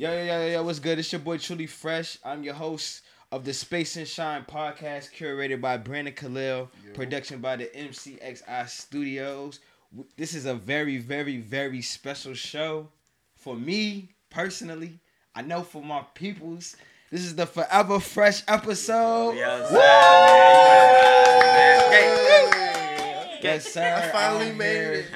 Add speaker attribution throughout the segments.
Speaker 1: Yo, yo, yo, yo, what's good? It's your boy Truelee Fresh. I'm your host of the Space and Shine podcast, curated by Brandon Khalil, production by the MCXI Studios. This is a very, very, very special show for me personally. I know for my peoples. This is the Forever Fresh episode.
Speaker 2: We outside,
Speaker 1: Woo!
Speaker 2: man. You I'm?
Speaker 1: Yes, sir.
Speaker 3: I finally
Speaker 1: I'm
Speaker 3: made
Speaker 1: here.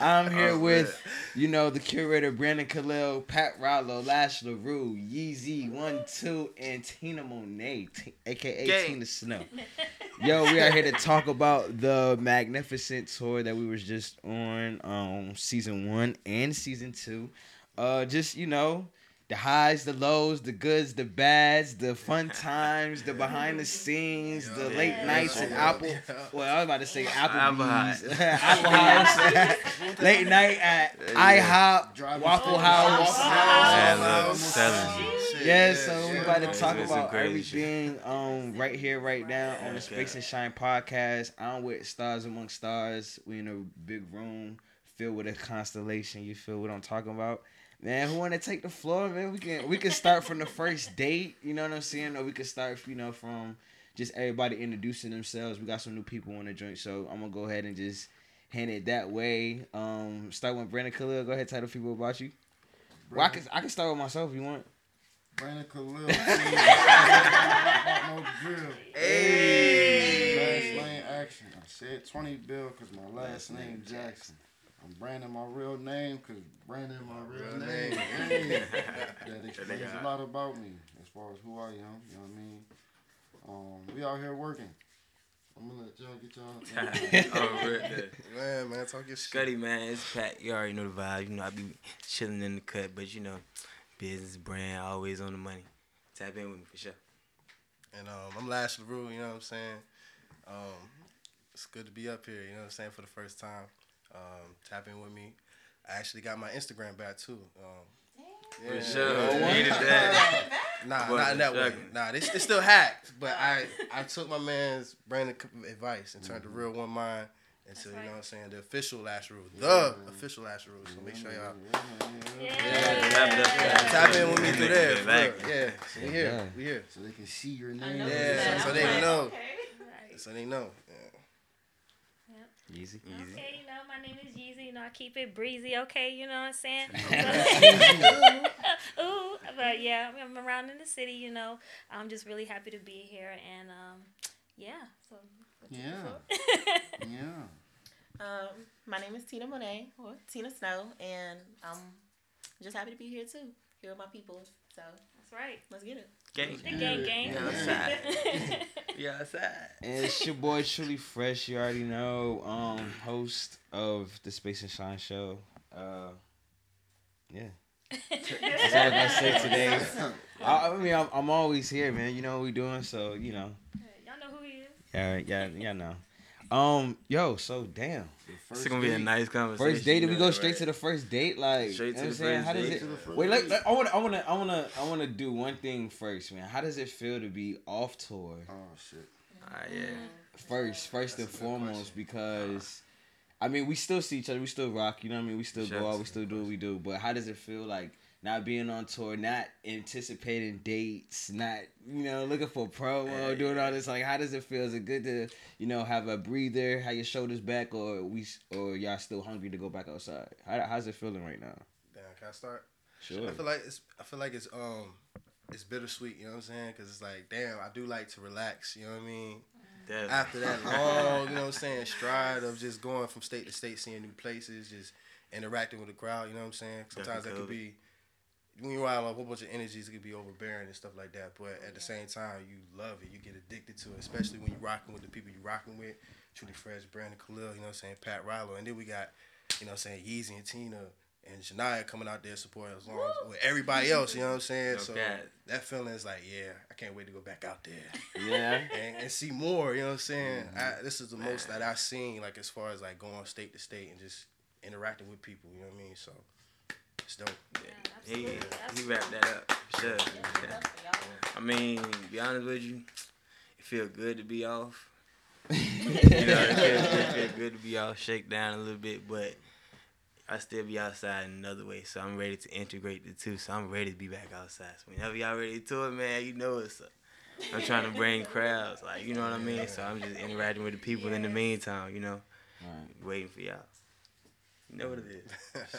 Speaker 1: I'm here
Speaker 3: Oh,
Speaker 1: with, you know, the curator Brandon Khalil, Pakk Ralo, Lash Lehrue, Yeezy, One Two, and Tina Monee, t- aka
Speaker 2: Gang.
Speaker 1: Tina Snow. Yo, we are here to talk about the magnificent tour that we was just on, um, season one and season two. Uh, just you know, the highs, the lows, the goods, the bads, the fun times, the behind the scenes, the
Speaker 3: Yeah.
Speaker 1: late
Speaker 2: Yeah.
Speaker 1: nights at
Speaker 3: Yeah.
Speaker 1: Apple. Well, I was about to say
Speaker 2: Apple
Speaker 1: Applebee's,
Speaker 2: High.
Speaker 1: Apple House, late night at IHOP,
Speaker 3: Driving
Speaker 1: Waffle House.
Speaker 3: Waffle House.
Speaker 2: look, I'm telling you.
Speaker 3: Shit,
Speaker 1: Yeah, so we about to talk about everything um right here, right now on the Space and Shine podcast. I'm with Stars Among Stars. We in a big room filled with a constellation. You feel what I'm talking about? Man, who wanna take the floor, man? We can we can start from the first date, you know what I'm saying? Or we can start, you know, from just everybody introducing themselves. We got some new people on the joint, so I'm gonna go ahead and just hand it that way. Um start with Brandon Khalil. Go ahead, tell the people about you. Well, I can I can start with myself if you want.
Speaker 3: Brandon Khalil. no drill.
Speaker 2: Hey.
Speaker 3: Fast lane action. I said 20 bill because my last name Jackson. I'm branding my real name because Brandon my real,
Speaker 2: Real
Speaker 3: name.
Speaker 2: name.
Speaker 3: That explains a lot about me as far as who I am. You know what I mean? Um, we out here working. I'm gonna let y'all get y'all.
Speaker 2: oh,
Speaker 3: man, man, talk your shit.
Speaker 2: Scuddy, man, it's Pat. You already know the vibe. You know, I be chilling in the cut, but you know, business brand, always on the money. Tap in with me for sure.
Speaker 4: And um, I'm Lash Lehrue, you know what I'm saying? Um, it's good to be up here, you know what I'm saying, for the first time. Um, tap in with me. I actually got my Instagram back too. Um,
Speaker 2: For
Speaker 4: yeah.
Speaker 2: sure.
Speaker 4: Yeah.
Speaker 2: Needed that.
Speaker 4: Nah,
Speaker 2: Boy,
Speaker 4: not in that way. Nah, it's, it's still hacked. But I, I took my man's Brandon c- advice and turned the real one mine into, you know what I'm saying, the official Lash Lehrue. The official Lash Lehrue. So make sure y'all
Speaker 2: Wrap it up,
Speaker 4: yeah, tap in with me through there.
Speaker 2: Good
Speaker 4: for real.
Speaker 2: back.
Speaker 4: Yeah, so we here.
Speaker 1: Yeah.
Speaker 4: We here.
Speaker 3: So they can see your name.
Speaker 4: Yeah,
Speaker 5: that.
Speaker 4: so they know.
Speaker 5: Right.
Speaker 4: So they know.
Speaker 1: Easy.
Speaker 2: Easy.
Speaker 5: Okay, you know, my name is Yeezy. You know, I keep it breezy, okay? You know what I'm saying? Ooh, but yeah, I'm around in the city, you know. I'm just really happy to be here. And um, yeah, so.
Speaker 3: Yeah. Yeah.
Speaker 6: Um, my name is Tina Monee, or Tina Snow, and I'm just happy to be here too. Here with my people. So
Speaker 5: That's right.
Speaker 6: let's get it.
Speaker 2: Gang.
Speaker 5: The gang gang.
Speaker 2: Yeah, outside. Yeah, outside.
Speaker 1: And it's your boy Truelee Fresh, you already know, um, host of the Space and Shine show. Uh, yeah. That's all I gotta say today. I, I mean, I'm, I'm always here, man. You know what we doing, so you know.
Speaker 5: Y'all know who he is.
Speaker 1: Yeah, yeah, yeah. Know. Um, yo, so damn.
Speaker 2: It's gonna be a nice conversation.
Speaker 1: First date? Did we go straight
Speaker 2: right?
Speaker 1: to the first date? Like,
Speaker 2: Straight
Speaker 1: you know
Speaker 2: to
Speaker 1: what
Speaker 2: the
Speaker 1: I'm saying?
Speaker 2: first
Speaker 1: How does
Speaker 2: date.
Speaker 1: it?
Speaker 3: To the first
Speaker 1: Wait, like,
Speaker 3: date.
Speaker 1: let- I want, I want to, I want to, I want to do one thing first, man. How does it feel to be off tour?
Speaker 3: Oh shit.
Speaker 2: Ah, yeah.
Speaker 1: first, first and
Speaker 4: That's a good
Speaker 1: foremost,
Speaker 4: question.
Speaker 1: because I mean, we still see each other, we still rock, you know what I mean? We still
Speaker 2: Sure.
Speaker 1: go out, we still do what we do. But how does it feel like not being on tour, not anticipating dates, not you know looking for promo,
Speaker 2: Yeah,
Speaker 1: doing all this? Like, how does it feel? Is it good to you know have a breather, have your shoulders back, or we or y'all still hungry to go back outside? How, how's it feeling right now?
Speaker 4: Damn, can I start?
Speaker 1: Sure.
Speaker 4: I feel like it's. I feel like it's um, it's bittersweet. You know what I'm saying? Because it's like, damn, I do like to relax. You know what I mean?
Speaker 2: Definitely.
Speaker 4: After that long, you know what I'm saying, stride of just going from state to state, seeing new places, just interacting with the crowd. You know what I'm saying? Sometimes that could be. When you're around a whole bunch of energies, it could be overbearing and stuff like that. But at the same time, you love it. You get addicted to it, especially when you're rocking with the people you're rocking with. Truelee Fresh, Brandon Khalil, you know what I'm saying, Pakk Ralo. And then we got, you know what I'm saying, Yeezy and Tina and Shania coming out there supporting us along with everybody else, you know what I'm saying?
Speaker 2: No
Speaker 4: so
Speaker 2: cap.
Speaker 4: that feeling is like, yeah, I can't wait to go back out there
Speaker 1: Yeah.
Speaker 4: and, and see more. You know what I'm saying? I, mm-hmm. this is the most that I've seen, like as far as like going state to state and just interacting with people. You know what I mean? So it's dope.
Speaker 2: He, he
Speaker 5: Absolutely.
Speaker 2: wrapped that up. for Sure. Yeah. I mean, be honest with you, it feel good to be off. you know, it feel, it feel good to be off, shake down a little bit, but I still be outside in another way. So I'm ready to integrate the two. So I'm ready to be back outside. So whenever y'all ready to it, man, you know it's. up. I'm trying to bring crowds, like you know what I mean. So I'm just interacting with the people in the meantime, you know,
Speaker 1: Right.
Speaker 2: waiting for y'all. You know what it is.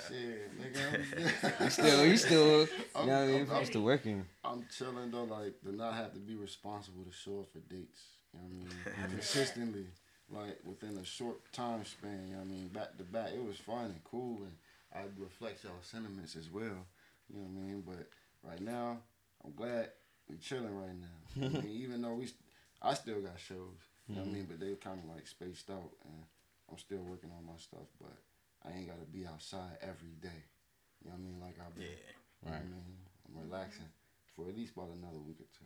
Speaker 3: Shit, nigga.
Speaker 1: You still, you still, you
Speaker 3: I'm-
Speaker 1: know what I mean?
Speaker 3: I'm-
Speaker 1: I'm still working.
Speaker 3: I'm chilling though, like to not have to be responsible to show up for dates. You know what I mean? Consistently, like within a short time span. You know what I mean? Back to back, it was fun and cool, and I reflect y'all sentiments as well. You know what I mean? But right now, I'm glad we chilling right now. You know what I mean, even though we, I still got shows. You know what I mm-hmm. mean? But they kind of like spaced out, and I'm still working on my stuff. But I ain't gotta be outside every day. You know what I mean? Like I've been.
Speaker 2: Yeah.
Speaker 3: You know what I mean? I'm relaxing for at least about another week or two.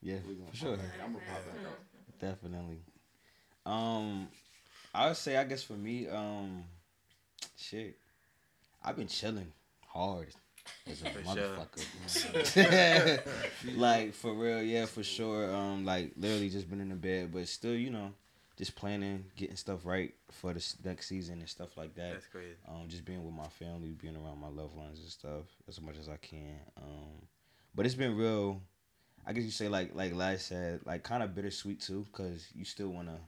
Speaker 1: Yeah,
Speaker 3: We gonna
Speaker 1: for sure.
Speaker 3: back. I'm gonna pop back out.
Speaker 1: Definitely. Um, I would say, I guess for me, um, shit, I've been chilling hard as a
Speaker 2: For sure.
Speaker 1: motherfucker. like for real, yeah, for sure. Um, like literally just been in the bed, but still, you know, just planning, getting stuff right for the next season and stuff like that.
Speaker 2: That's crazy.
Speaker 1: Um, just being with my family, being around my loved ones and stuff as much as I can. Um, but it's been real. I guess you say like like Lad said, like kind of bittersweet too, cause you still wanna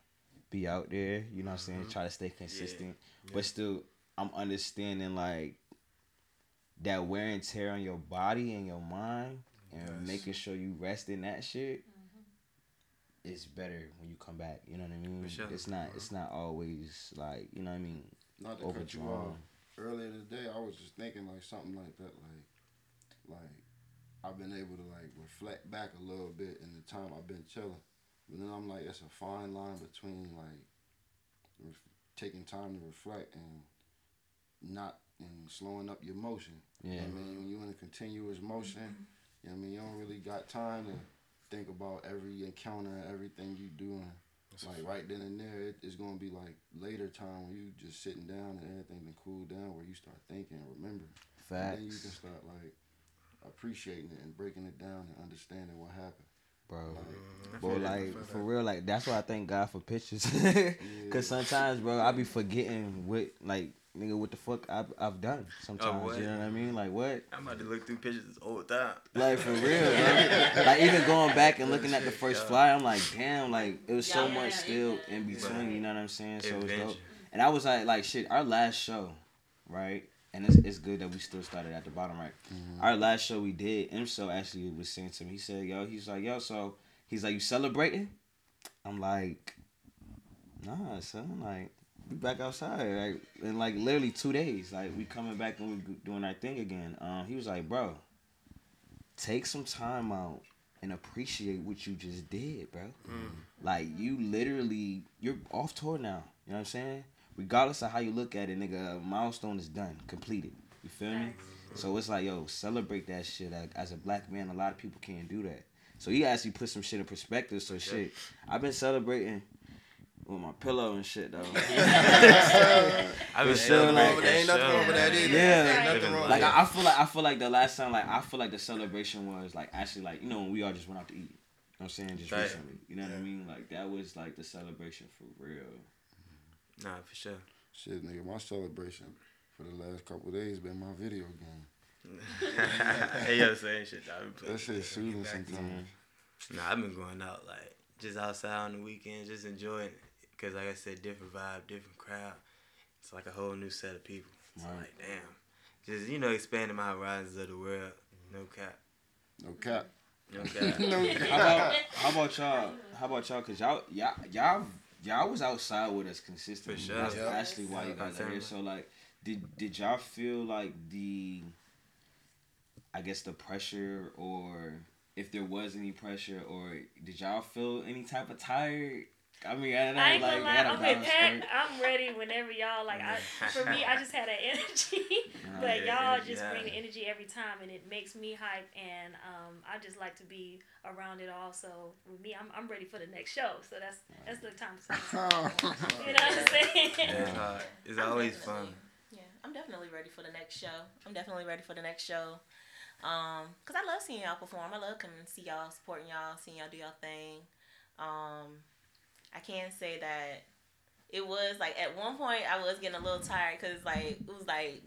Speaker 1: be out there. You know what I'm saying? Try to stay consistent, but still, I'm understanding like that wear and tear on your body and your mind, and
Speaker 4: Yes.
Speaker 1: making sure you rest in that shit. Is better when you come back. You know what I mean?
Speaker 2: Sure.
Speaker 1: It's not. It's not always like you know what I mean.
Speaker 3: Not to cut you off. Earlier today, I was just thinking like something like that. Like, like I've been able to like reflect back a little bit in the time I've been chilling. But then I'm like, it's a fine line between like ref- taking time to reflect and not and slowing up your motion. You
Speaker 1: Yeah.
Speaker 3: know what I mean, when you're in a continuous motion, you know what I mean, you don't really got time to think about every encounter, everything you doing. Like right then and there, it, it's gonna be like later time when you just sitting down and everything been cooled down, where you start thinking, and remembering. And then you can start like appreciating it and breaking it down and understanding what happened.
Speaker 1: bro.
Speaker 3: Like,
Speaker 1: Bro,
Speaker 2: feel that,
Speaker 1: like for real, like that's why I thank God for pictures. Cause sometimes, bro, I be forgetting what, like, nigga, what the fuck I've, I've done. Sometimes,
Speaker 2: what?
Speaker 1: you know what I mean? Like what?
Speaker 2: I'm about to look through pictures this whole time.
Speaker 1: Like for real, bro. like even going back and looking at the first
Speaker 2: yeah.
Speaker 1: fly, I'm like, damn, like it was so
Speaker 6: Yeah,
Speaker 1: much
Speaker 6: yeah,
Speaker 1: still
Speaker 6: yeah.
Speaker 1: in between. You know what I'm saying? So it's dope. And I was like, like shit. Our last show, right? And it's, it's good that we still started at the bottom, right? Mm-hmm. Our last show we did, Imso actually was saying to me, he said, "Yo, he's like, yo, so he's like, you celebrating?" I'm like, "Nah, son, like." We back outside, like in like literally two days. Like we coming back and we doing our thing again. Um, he was like, "Bro, take some time out and appreciate what you just did, bro. Like you literally, you're off tour now. You know what I'm saying? Regardless of how you look at it, nigga, a milestone is done, completed. You feel me? So it's like, yo, celebrate that shit. Like, as a black man, a lot of people can't do that. So he actually put some shit in perspective. So shit, I've been celebrating with my pillow and shit though.
Speaker 2: I've been
Speaker 1: For sure,
Speaker 2: celebrating
Speaker 1: like-
Speaker 2: for
Speaker 4: There ain't nothing wrong with that either.
Speaker 1: Yeah.
Speaker 4: Ain't nothing wrong
Speaker 1: like. I, I feel like I feel like the last time like I feel like the celebration was like actually like you know when we all just went out to eat. You know what I'm saying just
Speaker 2: Right.
Speaker 1: recently. You know what I mean? Like that was like the celebration for real.
Speaker 2: Nah, for sure.
Speaker 3: Shit, nigga, my celebration for the last couple of days been my video game.
Speaker 2: hey, yo, same shit. I been playing.
Speaker 3: That shit soothing
Speaker 4: back
Speaker 3: sometimes.
Speaker 2: Nah, I've been going out like just outside on the weekends, just enjoying it. Cause like I said, different vibe, different crowd. It's like a whole new set of people. It's
Speaker 1: Right.
Speaker 2: like damn, just you know, expanding my horizons of the world. No cap,
Speaker 3: No cap.
Speaker 2: no cap.
Speaker 3: no
Speaker 1: How about how about y'all? How about y'all? Cause y'all y'all y'all y'all was outside with us consistently.
Speaker 2: For sure.
Speaker 1: That's
Speaker 4: Yep.
Speaker 1: actually why you guys are here. So like, did did y'all feel like the, I guess the pressure, or if there was any pressure, or did y'all feel any type of tired? I mean, I,
Speaker 5: I ain't
Speaker 1: like,
Speaker 5: gonna lie,
Speaker 1: had a
Speaker 5: I'm with Pat.
Speaker 1: right?
Speaker 5: I'm ready whenever y'all like. I, for me, I just had that energy, but
Speaker 2: yeah,
Speaker 5: y'all
Speaker 2: energy
Speaker 5: just bring the energy every time, and it makes me hype. And um, I just like to be around it all. So with me, I'm, I'm ready for the next show. So that's that's the time. To you know what I'm saying?
Speaker 2: It's. It's always fun.
Speaker 6: Yeah, I'm definitely ready for the next show. I'm definitely ready for the next show. Um, cause I love seeing y'all perform. I love coming to see y'all, supporting y'all, seeing y'all do y'all thing. Um, I can say that it was like at one point I was getting a little tired because like it was like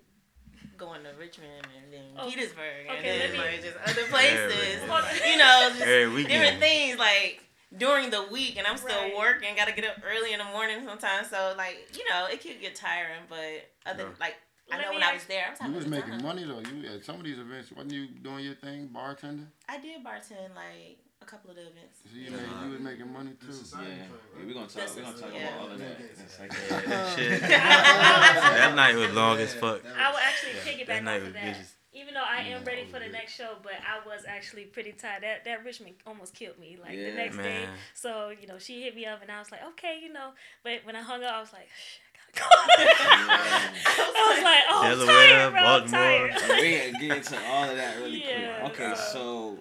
Speaker 6: going to Richmond and then
Speaker 5: Oh,
Speaker 6: Petersburg and
Speaker 5: okay, let
Speaker 6: then
Speaker 5: me-
Speaker 6: like just other places.
Speaker 2: Yeah,
Speaker 6: you know, just
Speaker 2: Every
Speaker 6: different things like during the week and I'm still
Speaker 5: Right.
Speaker 6: working, gotta get up early in the morning sometimes. So like, you know, it could get tiring, but other
Speaker 2: Yeah.
Speaker 6: like I
Speaker 5: Let
Speaker 6: know when I was there, I was
Speaker 3: You was making
Speaker 6: time.
Speaker 3: money though. You at some of these events, wasn't you doing your thing, bartender?
Speaker 6: I did bartend like a couple of the events.
Speaker 3: So you, made, you was making money too.
Speaker 1: Yeah, yeah we're gonna talk. We're gonna talk
Speaker 6: Yeah.
Speaker 1: about all of that. That's like,
Speaker 2: Yeah, that shit. that night was long as fuck.
Speaker 5: I will actually
Speaker 2: That
Speaker 5: piggyback
Speaker 2: night
Speaker 5: off
Speaker 2: was
Speaker 5: of that.
Speaker 2: vicious.
Speaker 5: Even though I am
Speaker 3: Yeah,
Speaker 5: ready for the
Speaker 3: was
Speaker 5: next show, but I was actually pretty tired. That that Richmond almost killed me. Like
Speaker 1: Yeah,
Speaker 5: the next day. So you know, she hit me up, and I was like, okay, you know. But when I hung up, I was like, Shh, I gotta go. I was like, oh, I'm
Speaker 2: Delaware,
Speaker 5: tired, bro. I'm
Speaker 2: Baltimore.
Speaker 5: tired.
Speaker 1: we ain't get into all of that really
Speaker 5: Yeah.
Speaker 1: quick. Okay, so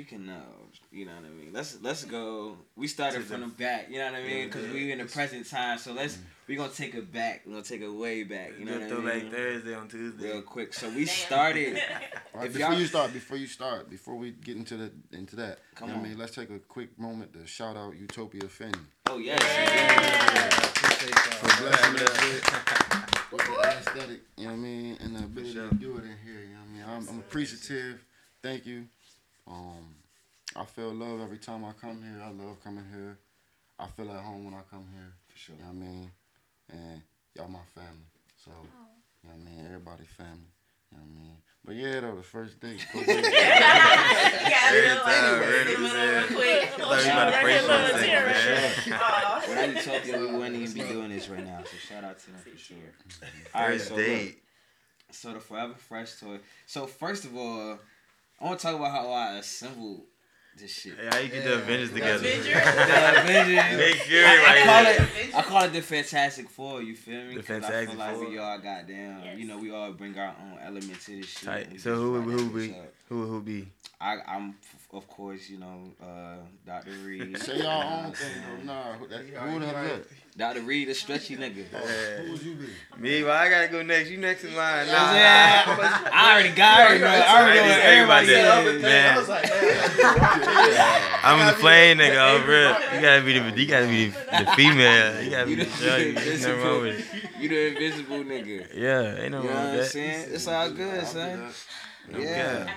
Speaker 1: speaking of, uh, you know what I mean. Let's let's go. We started from the back. You know what I mean? Because we in the present time. So let's mm. we gonna take it back. We're gonna take it way back. You know what I
Speaker 2: throwback
Speaker 1: mean?
Speaker 2: Thursday on Tuesday.
Speaker 1: Real quick. So we started.
Speaker 3: All right,
Speaker 1: If
Speaker 3: before
Speaker 1: y'all-
Speaker 3: start, before you start, before we get into the into that,
Speaker 1: Come
Speaker 3: you know
Speaker 1: on.
Speaker 3: I mean, let's take a quick moment to shout out Utopia Fenni
Speaker 1: Oh yes.
Speaker 3: for blessing us with, with the aesthetic. You know what I mean, and the ability
Speaker 2: sure.
Speaker 3: to do it in here. You know what I mean, I'm, I'm appreciative. Thank you. Um, I feel love every time I come here. I love coming here. I feel at home when I come here.
Speaker 1: For sure.
Speaker 3: You know what I mean? And y'all my family. So, you know what I mean? Everybody family. You know what I mean? But yeah, though, the first date. go ahead.
Speaker 6: yeah,
Speaker 2: Every
Speaker 6: I know,
Speaker 2: time,
Speaker 6: like,
Speaker 2: every
Speaker 6: the middle
Speaker 2: time.
Speaker 6: quick.
Speaker 2: I thought you about to pray for a second,
Speaker 5: tear.
Speaker 2: man.
Speaker 6: Aw.
Speaker 1: Without Utopia, we wouldn't even be doing this right now. So shout out to them for sure. All right,
Speaker 2: First
Speaker 1: so look,
Speaker 2: date.
Speaker 1: so the Forever Fresh toy. So first of all, I want to talk about how I assembled this shit.
Speaker 2: Hey, how you get the Avengers together?
Speaker 6: Avengers?
Speaker 1: The Avengers.
Speaker 2: Big Fury
Speaker 1: I, I call
Speaker 2: there.
Speaker 1: it I call it the Fantastic Four. You feel me?
Speaker 2: The
Speaker 1: 'Cause I
Speaker 2: Fantastic
Speaker 1: feel like
Speaker 2: Four.
Speaker 1: we all got down.
Speaker 5: Yes.
Speaker 1: You know, we all bring our own element to this shit.
Speaker 2: Tight. So who
Speaker 1: rock
Speaker 2: who be who who be?
Speaker 1: I, I'm of course you know uh, Dr. Reed.
Speaker 3: Say y'all own thing, though. Nah, who, that, who the hell is
Speaker 1: Dr. Reed, a stretchy nigga.
Speaker 3: that? Who would you be?
Speaker 2: Me, well, I gotta go next. You next in line. Nah,
Speaker 1: Yeah, I already got it. I already know what everybody
Speaker 2: Everybody
Speaker 1: is.
Speaker 2: Man.
Speaker 4: I was like, man,
Speaker 2: I'm in the plain nigga oh, over real. You gotta be the you gotta be the, the female. You gotta be the
Speaker 1: the-
Speaker 2: girl. You- There's nothing wrong with it.
Speaker 1: You the invisible nigga.
Speaker 2: Yeah, ain't
Speaker 1: You
Speaker 2: no
Speaker 1: know what I'm saying? It's all good,
Speaker 3: I'll do
Speaker 1: son. Yeah.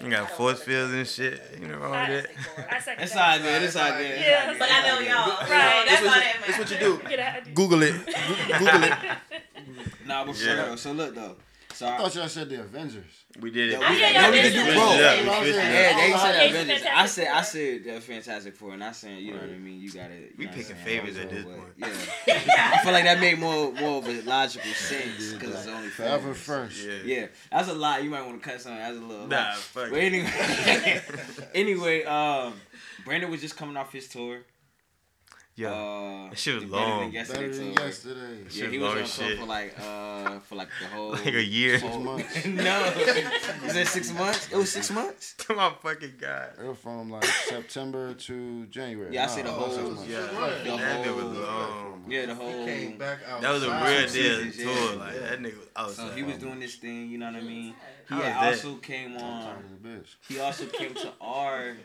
Speaker 6: I hate to say it.
Speaker 2: You got
Speaker 6: don't
Speaker 2: force fields and shit. You know wrong with that.
Speaker 5: I second
Speaker 1: It's
Speaker 5: that.
Speaker 1: all good. It's all good. It's
Speaker 5: Yeah.
Speaker 6: But I know y'all.
Speaker 1: all
Speaker 6: Right.
Speaker 5: Right.
Speaker 6: That's
Speaker 4: This
Speaker 6: all
Speaker 4: what
Speaker 6: that
Speaker 4: you- this what you do.
Speaker 5: Get out of here.
Speaker 4: Google it. Google it.
Speaker 1: good. Nah, but for
Speaker 2: Yeah.
Speaker 1: real. So look though. So
Speaker 3: I
Speaker 1: I,
Speaker 3: thought y'all said the Avengers.
Speaker 2: We did it.
Speaker 1: Yeah, we-
Speaker 6: yeah,
Speaker 1: no, we
Speaker 6: yeah,
Speaker 1: do
Speaker 6: yeah.
Speaker 1: both.
Speaker 2: Yeah,
Speaker 3: You know what I'm
Speaker 2: we
Speaker 3: saying?
Speaker 2: switched it
Speaker 1: Yeah, they
Speaker 3: Oh,
Speaker 1: said Avengers. I said I said the Fantastic Four, and I said you know what I mean. You gotta. You
Speaker 2: We
Speaker 1: know
Speaker 2: picking
Speaker 1: saying,
Speaker 2: favorites at this point.
Speaker 1: Yeah, I feel like that made more more of a logical sense because it's only
Speaker 3: Forever
Speaker 1: favorites.
Speaker 3: Fresh.
Speaker 2: Yeah.
Speaker 1: Yeah, that's a lot. You might want to cut something. That's a little.
Speaker 2: Nah, fuck.
Speaker 1: But anyway, anyway, um, Brandon was just coming off his tour.
Speaker 2: Yeah.
Speaker 1: Uh,
Speaker 2: That shit was
Speaker 1: the Better Than
Speaker 2: long.
Speaker 1: Yesterday
Speaker 3: Better than
Speaker 1: tour.
Speaker 3: yesterday.
Speaker 1: Yeah,
Speaker 2: Shit
Speaker 1: he was on
Speaker 2: as
Speaker 1: tour
Speaker 2: shit.
Speaker 1: for like uh for like the whole
Speaker 2: Like a year.
Speaker 3: Six months.
Speaker 1: no, was that six months? It was six months.
Speaker 2: Come on, fucking god.
Speaker 3: It was from like September to January.
Speaker 1: Yeah, I see the whole-
Speaker 3: six months.
Speaker 2: Yeah.
Speaker 1: The
Speaker 2: That nigga
Speaker 1: whole-
Speaker 2: was long.
Speaker 1: Yeah, the whole.
Speaker 4: Came back out.
Speaker 2: That was a real deal
Speaker 1: seasons,
Speaker 2: tour.
Speaker 1: yeah.
Speaker 2: Like that nigga was
Speaker 1: So he was doing this thing, you know what I mean? He
Speaker 2: How
Speaker 1: had
Speaker 2: that?
Speaker 1: also came on.
Speaker 3: tired of the bitch.
Speaker 1: He also came to our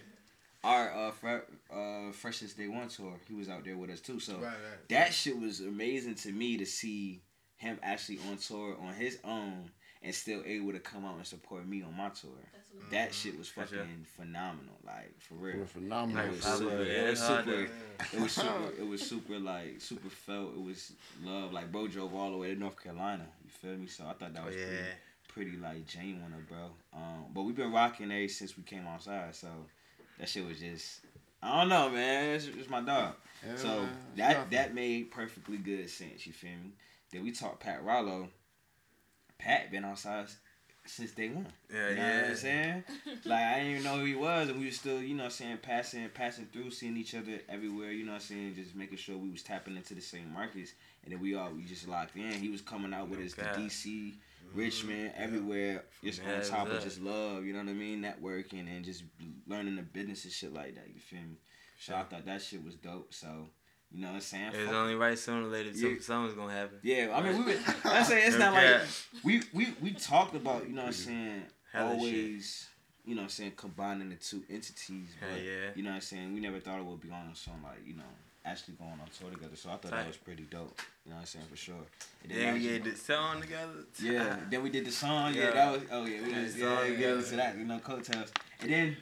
Speaker 1: our uh, fre- uh freshest day one tour. He was out there with us too. So
Speaker 4: Right, right.
Speaker 1: that shit was amazing to me to see him actually on tour on his own and still able to come out and support me on my tour. That shit was fucking
Speaker 2: sure.
Speaker 1: phenomenal, like for
Speaker 3: It
Speaker 1: real.
Speaker 3: was phenomenal.
Speaker 1: It was
Speaker 2: I
Speaker 1: super.
Speaker 2: love
Speaker 1: It
Speaker 2: it.
Speaker 1: was super. It was super. It was super like super felt. It was love. Like bro drove all the way to North Carolina. You feel me? So I thought that was pretty,
Speaker 2: yeah.
Speaker 1: pretty like genuine, of bro. Um, but we've been rocking ever since we came outside. So that shit was just. I don't know, man. It's, it's my dog.
Speaker 3: Yeah,
Speaker 1: So
Speaker 3: man,
Speaker 1: that
Speaker 3: nothing.
Speaker 1: that made perfectly good sense. You feel me? Then we talked Pakk Ralo. Pat been outside since day one.
Speaker 2: Yeah,
Speaker 1: You know
Speaker 2: yeah.
Speaker 1: what I'm saying? like I didn't even know who he was, and we were still, you know, what I'm saying passing, passing through, seeing each other everywhere. You know, what I'm saying just making sure we was tapping into the same markets, and then we all we just locked in. He was coming out with
Speaker 2: No
Speaker 1: us to. DC, Richmond, everywhere, just on top
Speaker 2: sir.
Speaker 1: of just love. You know what I mean? Networking and just learning the business and shit like that. You feel me? So I thought that shit was dope. So you know what I'm saying?
Speaker 2: It's
Speaker 1: Fuck
Speaker 2: only right sooner or later.
Speaker 1: Yeah.
Speaker 2: Something's gonna happen.
Speaker 1: yeah, I mean, we would. I say it's not like we we we talked about. You know what I'm saying?
Speaker 2: Shit.
Speaker 1: Always, you know what I'm saying, combining the two entities. But
Speaker 2: yeah.
Speaker 1: you know what I'm saying? We never thought it would be on some like you know actually going on tour together. So I thought
Speaker 2: Tight.
Speaker 1: that was pretty dope. You know what I'm saying for sure. And then
Speaker 2: Then we get the song together.
Speaker 1: yeah, then we did the song. Yeah,
Speaker 2: Yeah.
Speaker 1: that was. Oh yeah, we
Speaker 2: Did
Speaker 1: did
Speaker 2: the
Speaker 1: song
Speaker 2: song
Speaker 1: together. So that you know, coattails. And then,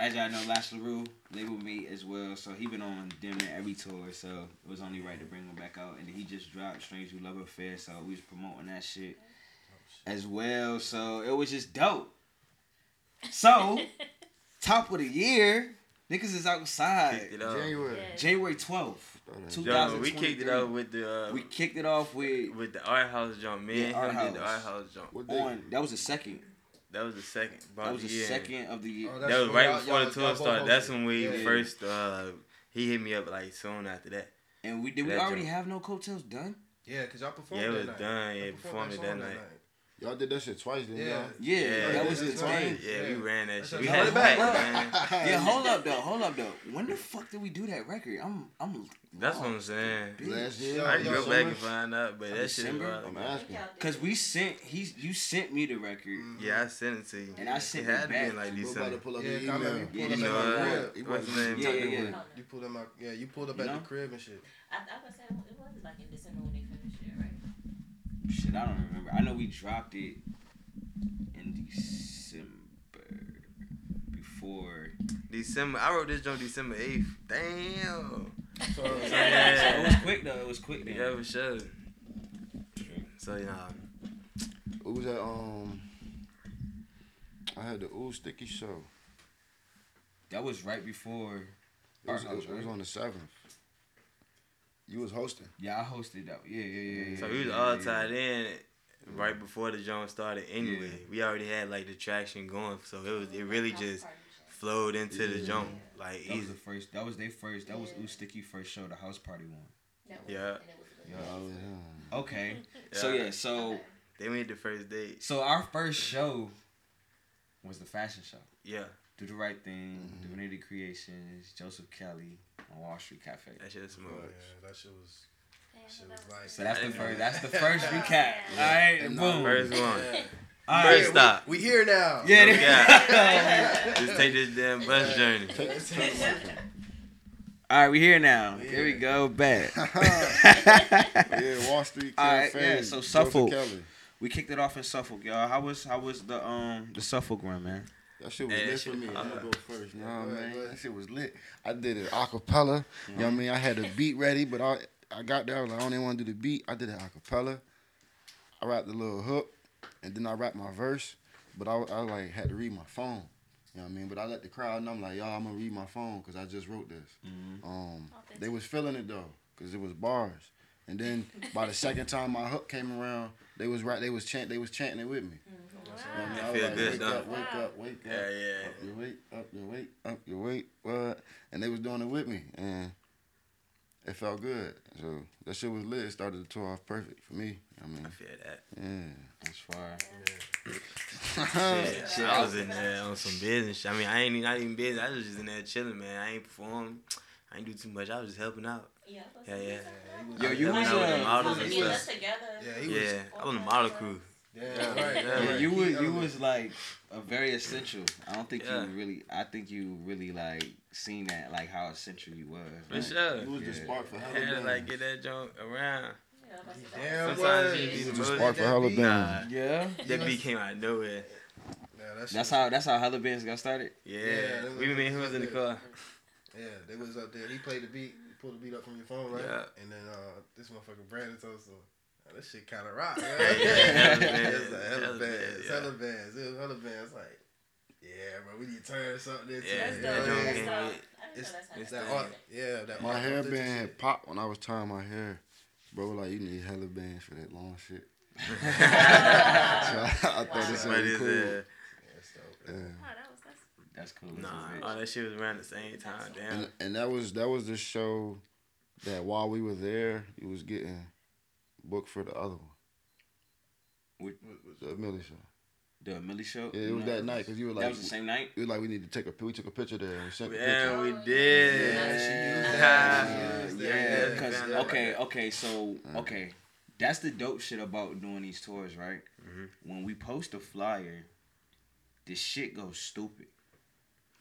Speaker 1: as y'all know, Lash Lehrue labeled me as well. So he been on damn near every tour. So it was only right to bring him back out. And he just dropped Strange New Love Affair. So we was promoting that shit as well. So it was just dope. So top of the year, niggas is outside.
Speaker 2: Kicked it off.
Speaker 3: January.
Speaker 5: Yeah.
Speaker 1: January twelfth,
Speaker 3: Two
Speaker 2: Yo, we kicked it off with the uh,
Speaker 1: We kicked it off with
Speaker 2: with the art house jump. Me
Speaker 1: Yeah,
Speaker 2: and
Speaker 1: Art
Speaker 2: him did the
Speaker 1: House.
Speaker 2: art house jump.
Speaker 1: On. That was the second.
Speaker 2: That was the second.
Speaker 1: That was the
Speaker 2: year.
Speaker 1: second of the year.
Speaker 4: Oh,
Speaker 2: That was right
Speaker 4: y'all-
Speaker 2: before
Speaker 4: y'all-
Speaker 2: the tour started. That's when we
Speaker 4: Yeah.
Speaker 2: first. Uh, he hit me up like soon after that.
Speaker 1: And we did we already
Speaker 2: joint.
Speaker 1: have no coattails done?
Speaker 4: Yeah, cause y'all performed
Speaker 2: Yeah, it
Speaker 4: that
Speaker 2: was
Speaker 4: night.
Speaker 2: done.
Speaker 4: Y'all
Speaker 2: Yeah,
Speaker 4: performed
Speaker 2: performed
Speaker 4: that
Speaker 2: that
Speaker 4: song
Speaker 2: night.
Speaker 3: Y'all did that shit twice, didn't
Speaker 4: Yeah.
Speaker 3: y'all?
Speaker 1: Yeah,
Speaker 2: Yeah,
Speaker 1: that was
Speaker 4: that's
Speaker 1: his thing.
Speaker 2: Yeah, we ran that shit. We
Speaker 4: Run
Speaker 2: had
Speaker 4: it back.
Speaker 2: man.
Speaker 1: Yeah, hold up though, hold up though. When the fuck did we do that record? I'm I'm
Speaker 2: That's what I'm saying.
Speaker 3: Last
Speaker 1: Bitch.
Speaker 3: year.
Speaker 2: I can go
Speaker 3: summer?
Speaker 2: back and find out, but that shit.
Speaker 1: December?
Speaker 2: was-
Speaker 3: I'm asking.
Speaker 1: Cause we sent he's you sent me the record mm-hmm.
Speaker 2: Yeah, I sent it to you.
Speaker 1: and I
Speaker 2: It
Speaker 1: sent
Speaker 2: had
Speaker 1: it
Speaker 2: to be
Speaker 1: back.
Speaker 2: in like
Speaker 3: We're about to
Speaker 2: December.
Speaker 3: pull up
Speaker 4: Yeah,
Speaker 3: the email.
Speaker 4: you
Speaker 1: Yeah, you know,
Speaker 4: at my crib.
Speaker 3: He
Speaker 2: what's
Speaker 3: wasn't
Speaker 2: name?
Speaker 1: Yeah, yeah, yeah.
Speaker 4: You pulled up my yeah. You pulled up at the crib and shit.
Speaker 6: I, I was saying it wasn't like in
Speaker 1: Shit, I don't remember. I know we dropped it in December before.
Speaker 2: December. I wrote this joint December eighth. Damn.
Speaker 4: So,
Speaker 1: So it was quick though. It was quick then.
Speaker 2: Yeah, for sure. So yeah,
Speaker 3: It was at um. I had the Ooh Sticky show.
Speaker 1: That was right before.
Speaker 3: It was,
Speaker 1: Art House,
Speaker 3: it was
Speaker 1: right?
Speaker 3: on the seventh. You was hosting.
Speaker 1: Yeah, I hosted that. Yeah, yeah, yeah. yeah
Speaker 2: so we was
Speaker 1: yeah,
Speaker 2: all
Speaker 1: yeah.
Speaker 2: tied in right before the joint started. Anyway,
Speaker 1: Yeah.
Speaker 2: we already had like the traction going, so it was it really just flowed into the
Speaker 3: Yeah.
Speaker 2: jump like
Speaker 1: That was the first. That was their first. That was Ooh Sticky first show, the house party one.
Speaker 2: Yeah.
Speaker 1: Yeah.
Speaker 3: Oh, yeah.
Speaker 1: Okay. So
Speaker 2: Yeah.
Speaker 1: yeah. So
Speaker 2: They made the first date.
Speaker 1: so our first show was the fashion show.
Speaker 2: Yeah,
Speaker 1: Do the right thing.
Speaker 3: Mhm.
Speaker 1: Divinity Creations. Joseph Kelly on Wall Street Cafe.
Speaker 2: that shit was smooth.
Speaker 4: Oh, yeah, that shit was. Shit was like.
Speaker 1: So that's the first. That's the first recap. All right.
Speaker 3: And
Speaker 1: Boom.
Speaker 2: First one.
Speaker 4: Yeah.
Speaker 1: All
Speaker 2: First stop.
Speaker 4: We here now.
Speaker 1: Yeah.
Speaker 2: No
Speaker 1: they-
Speaker 2: Just take this damn bus journey.
Speaker 3: Take, take the mic in.
Speaker 1: All right, we here now.
Speaker 4: We
Speaker 1: Here we go. Back.
Speaker 3: yeah, Wall Street
Speaker 1: All right,
Speaker 3: Cafe.
Speaker 1: yeah, so Suffolk. We kicked it off in Suffolk, y'all. How was how was the um the Suffolk run, man?
Speaker 3: That shit was
Speaker 2: Hey, that
Speaker 3: lit for me. I'm gonna go first. You know what I mean?
Speaker 4: ahead.
Speaker 3: That shit was lit. I did it acapella. You know what I mean? I had the beat ready, but I I got there. I was like, I don't even want to do the beat. I did it acapella. I rapped the little hook, and then I rapped my verse. But I, I like had to read my phone. You know what I mean? But I let the crowd know I'm like, y'all, I'm gonna read my phone because I just wrote this.
Speaker 1: Mm-hmm.
Speaker 3: Um, they was feeling it though, cause it was bars. And then by the second time my hook came around, they was right. They was chant. They was chanting it with me. You know what I was
Speaker 2: Feel
Speaker 3: like,
Speaker 2: good,
Speaker 3: wake
Speaker 2: don't
Speaker 3: up, wake
Speaker 5: Wow.
Speaker 3: up, wake up.
Speaker 2: Yeah, yeah.
Speaker 3: Wake up your weight, up your weight, up your weight. What? And they was doing it with me, and it felt good. So that shit was lit. It started the tour off perfect for me. I mean, I
Speaker 2: feel that.
Speaker 3: yeah.
Speaker 1: That's fire.
Speaker 2: Shit, shit, I was in there on some business. I mean, I ain't even not even business. I was just in there chilling, man. I ain't perform. I ain't do too much. I was just helping out.
Speaker 6: Yeah,
Speaker 2: Yeah, yeah.
Speaker 1: Yo, you
Speaker 2: Helping
Speaker 1: was,
Speaker 2: out with the
Speaker 1: uh,
Speaker 2: models and
Speaker 6: and
Speaker 2: stuff.
Speaker 6: together.
Speaker 4: Yeah, he was.
Speaker 2: Yeah, I was on the model crew.
Speaker 4: Yeah, right.
Speaker 2: Yeah,
Speaker 1: Yeah,
Speaker 4: right.
Speaker 1: you
Speaker 4: He
Speaker 1: was you was like a very essential. I don't think
Speaker 2: Yeah.
Speaker 1: you really. I think you really like seen that like how essential you was.
Speaker 2: For sure.
Speaker 3: It was the
Speaker 1: Yeah.
Speaker 3: spark for
Speaker 2: I
Speaker 3: hella
Speaker 2: had to
Speaker 3: bands.
Speaker 2: like get that junk around.
Speaker 6: Yeah, that's
Speaker 4: Damn
Speaker 2: Sometimes
Speaker 4: was.
Speaker 2: you
Speaker 3: It
Speaker 2: the
Speaker 3: was the spark for hella
Speaker 2: Nah,
Speaker 1: Yeah.
Speaker 2: that beat came out of nowhere.
Speaker 4: Yeah, that shit
Speaker 1: That's how that's how Hella Bands got started.
Speaker 2: Yeah,
Speaker 4: Yeah, that
Speaker 2: we
Speaker 4: was-
Speaker 2: mean who was in the car?
Speaker 4: Yeah, they was up there. He played the beat. He pulled the beat up from your phone, right?
Speaker 2: Yeah.
Speaker 4: And then uh, this motherfucker Brandon told us, "Man, "This shit kind of rock."
Speaker 2: Yeah, yeah, hella bands,
Speaker 4: It's like hella
Speaker 2: hella
Speaker 4: bands,
Speaker 2: bands,
Speaker 4: hella bands. It was hella bands. Like, yeah, bro, we need to turn something into.
Speaker 2: Yeah,
Speaker 4: it,
Speaker 6: That's
Speaker 4: you know
Speaker 6: dope.
Speaker 4: what I
Speaker 2: joint
Speaker 4: mean?
Speaker 6: That's dope.
Speaker 4: It's, it's that art. Yeah, that
Speaker 3: My hair band
Speaker 4: shit.
Speaker 3: had popped when I was tying my hair. Bro, like you need hella bands for that long shit. so I, I thought this
Speaker 2: What
Speaker 3: was
Speaker 2: is
Speaker 3: cool.
Speaker 2: it?
Speaker 4: That's dope.
Speaker 3: Yeah.
Speaker 5: Wow, that was that's
Speaker 1: That's cool.
Speaker 2: Nah,
Speaker 1: That's
Speaker 2: all that shit was around the same time. Damn.
Speaker 3: And, and that was that was the show that while we were there, it was getting booked for the other one,
Speaker 1: What-
Speaker 3: the Millie show.
Speaker 1: The Millie show.
Speaker 3: Yeah, it was that night because you were like
Speaker 1: That
Speaker 3: like,
Speaker 1: was the same night.
Speaker 3: you were like, we need to take a we took a picture there and we sent the
Speaker 2: Yeah,
Speaker 3: picture.
Speaker 2: we
Speaker 6: Oh,
Speaker 2: did.
Speaker 6: yeah.
Speaker 3: she used that. She
Speaker 1: yeah,
Speaker 2: Yeah,
Speaker 1: because
Speaker 2: found
Speaker 1: okay, okay, so
Speaker 3: Mm.
Speaker 1: okay, that's the dope shit about doing these tours, right?
Speaker 2: Mhm.
Speaker 1: When we post a flyer, the shit goes stupid.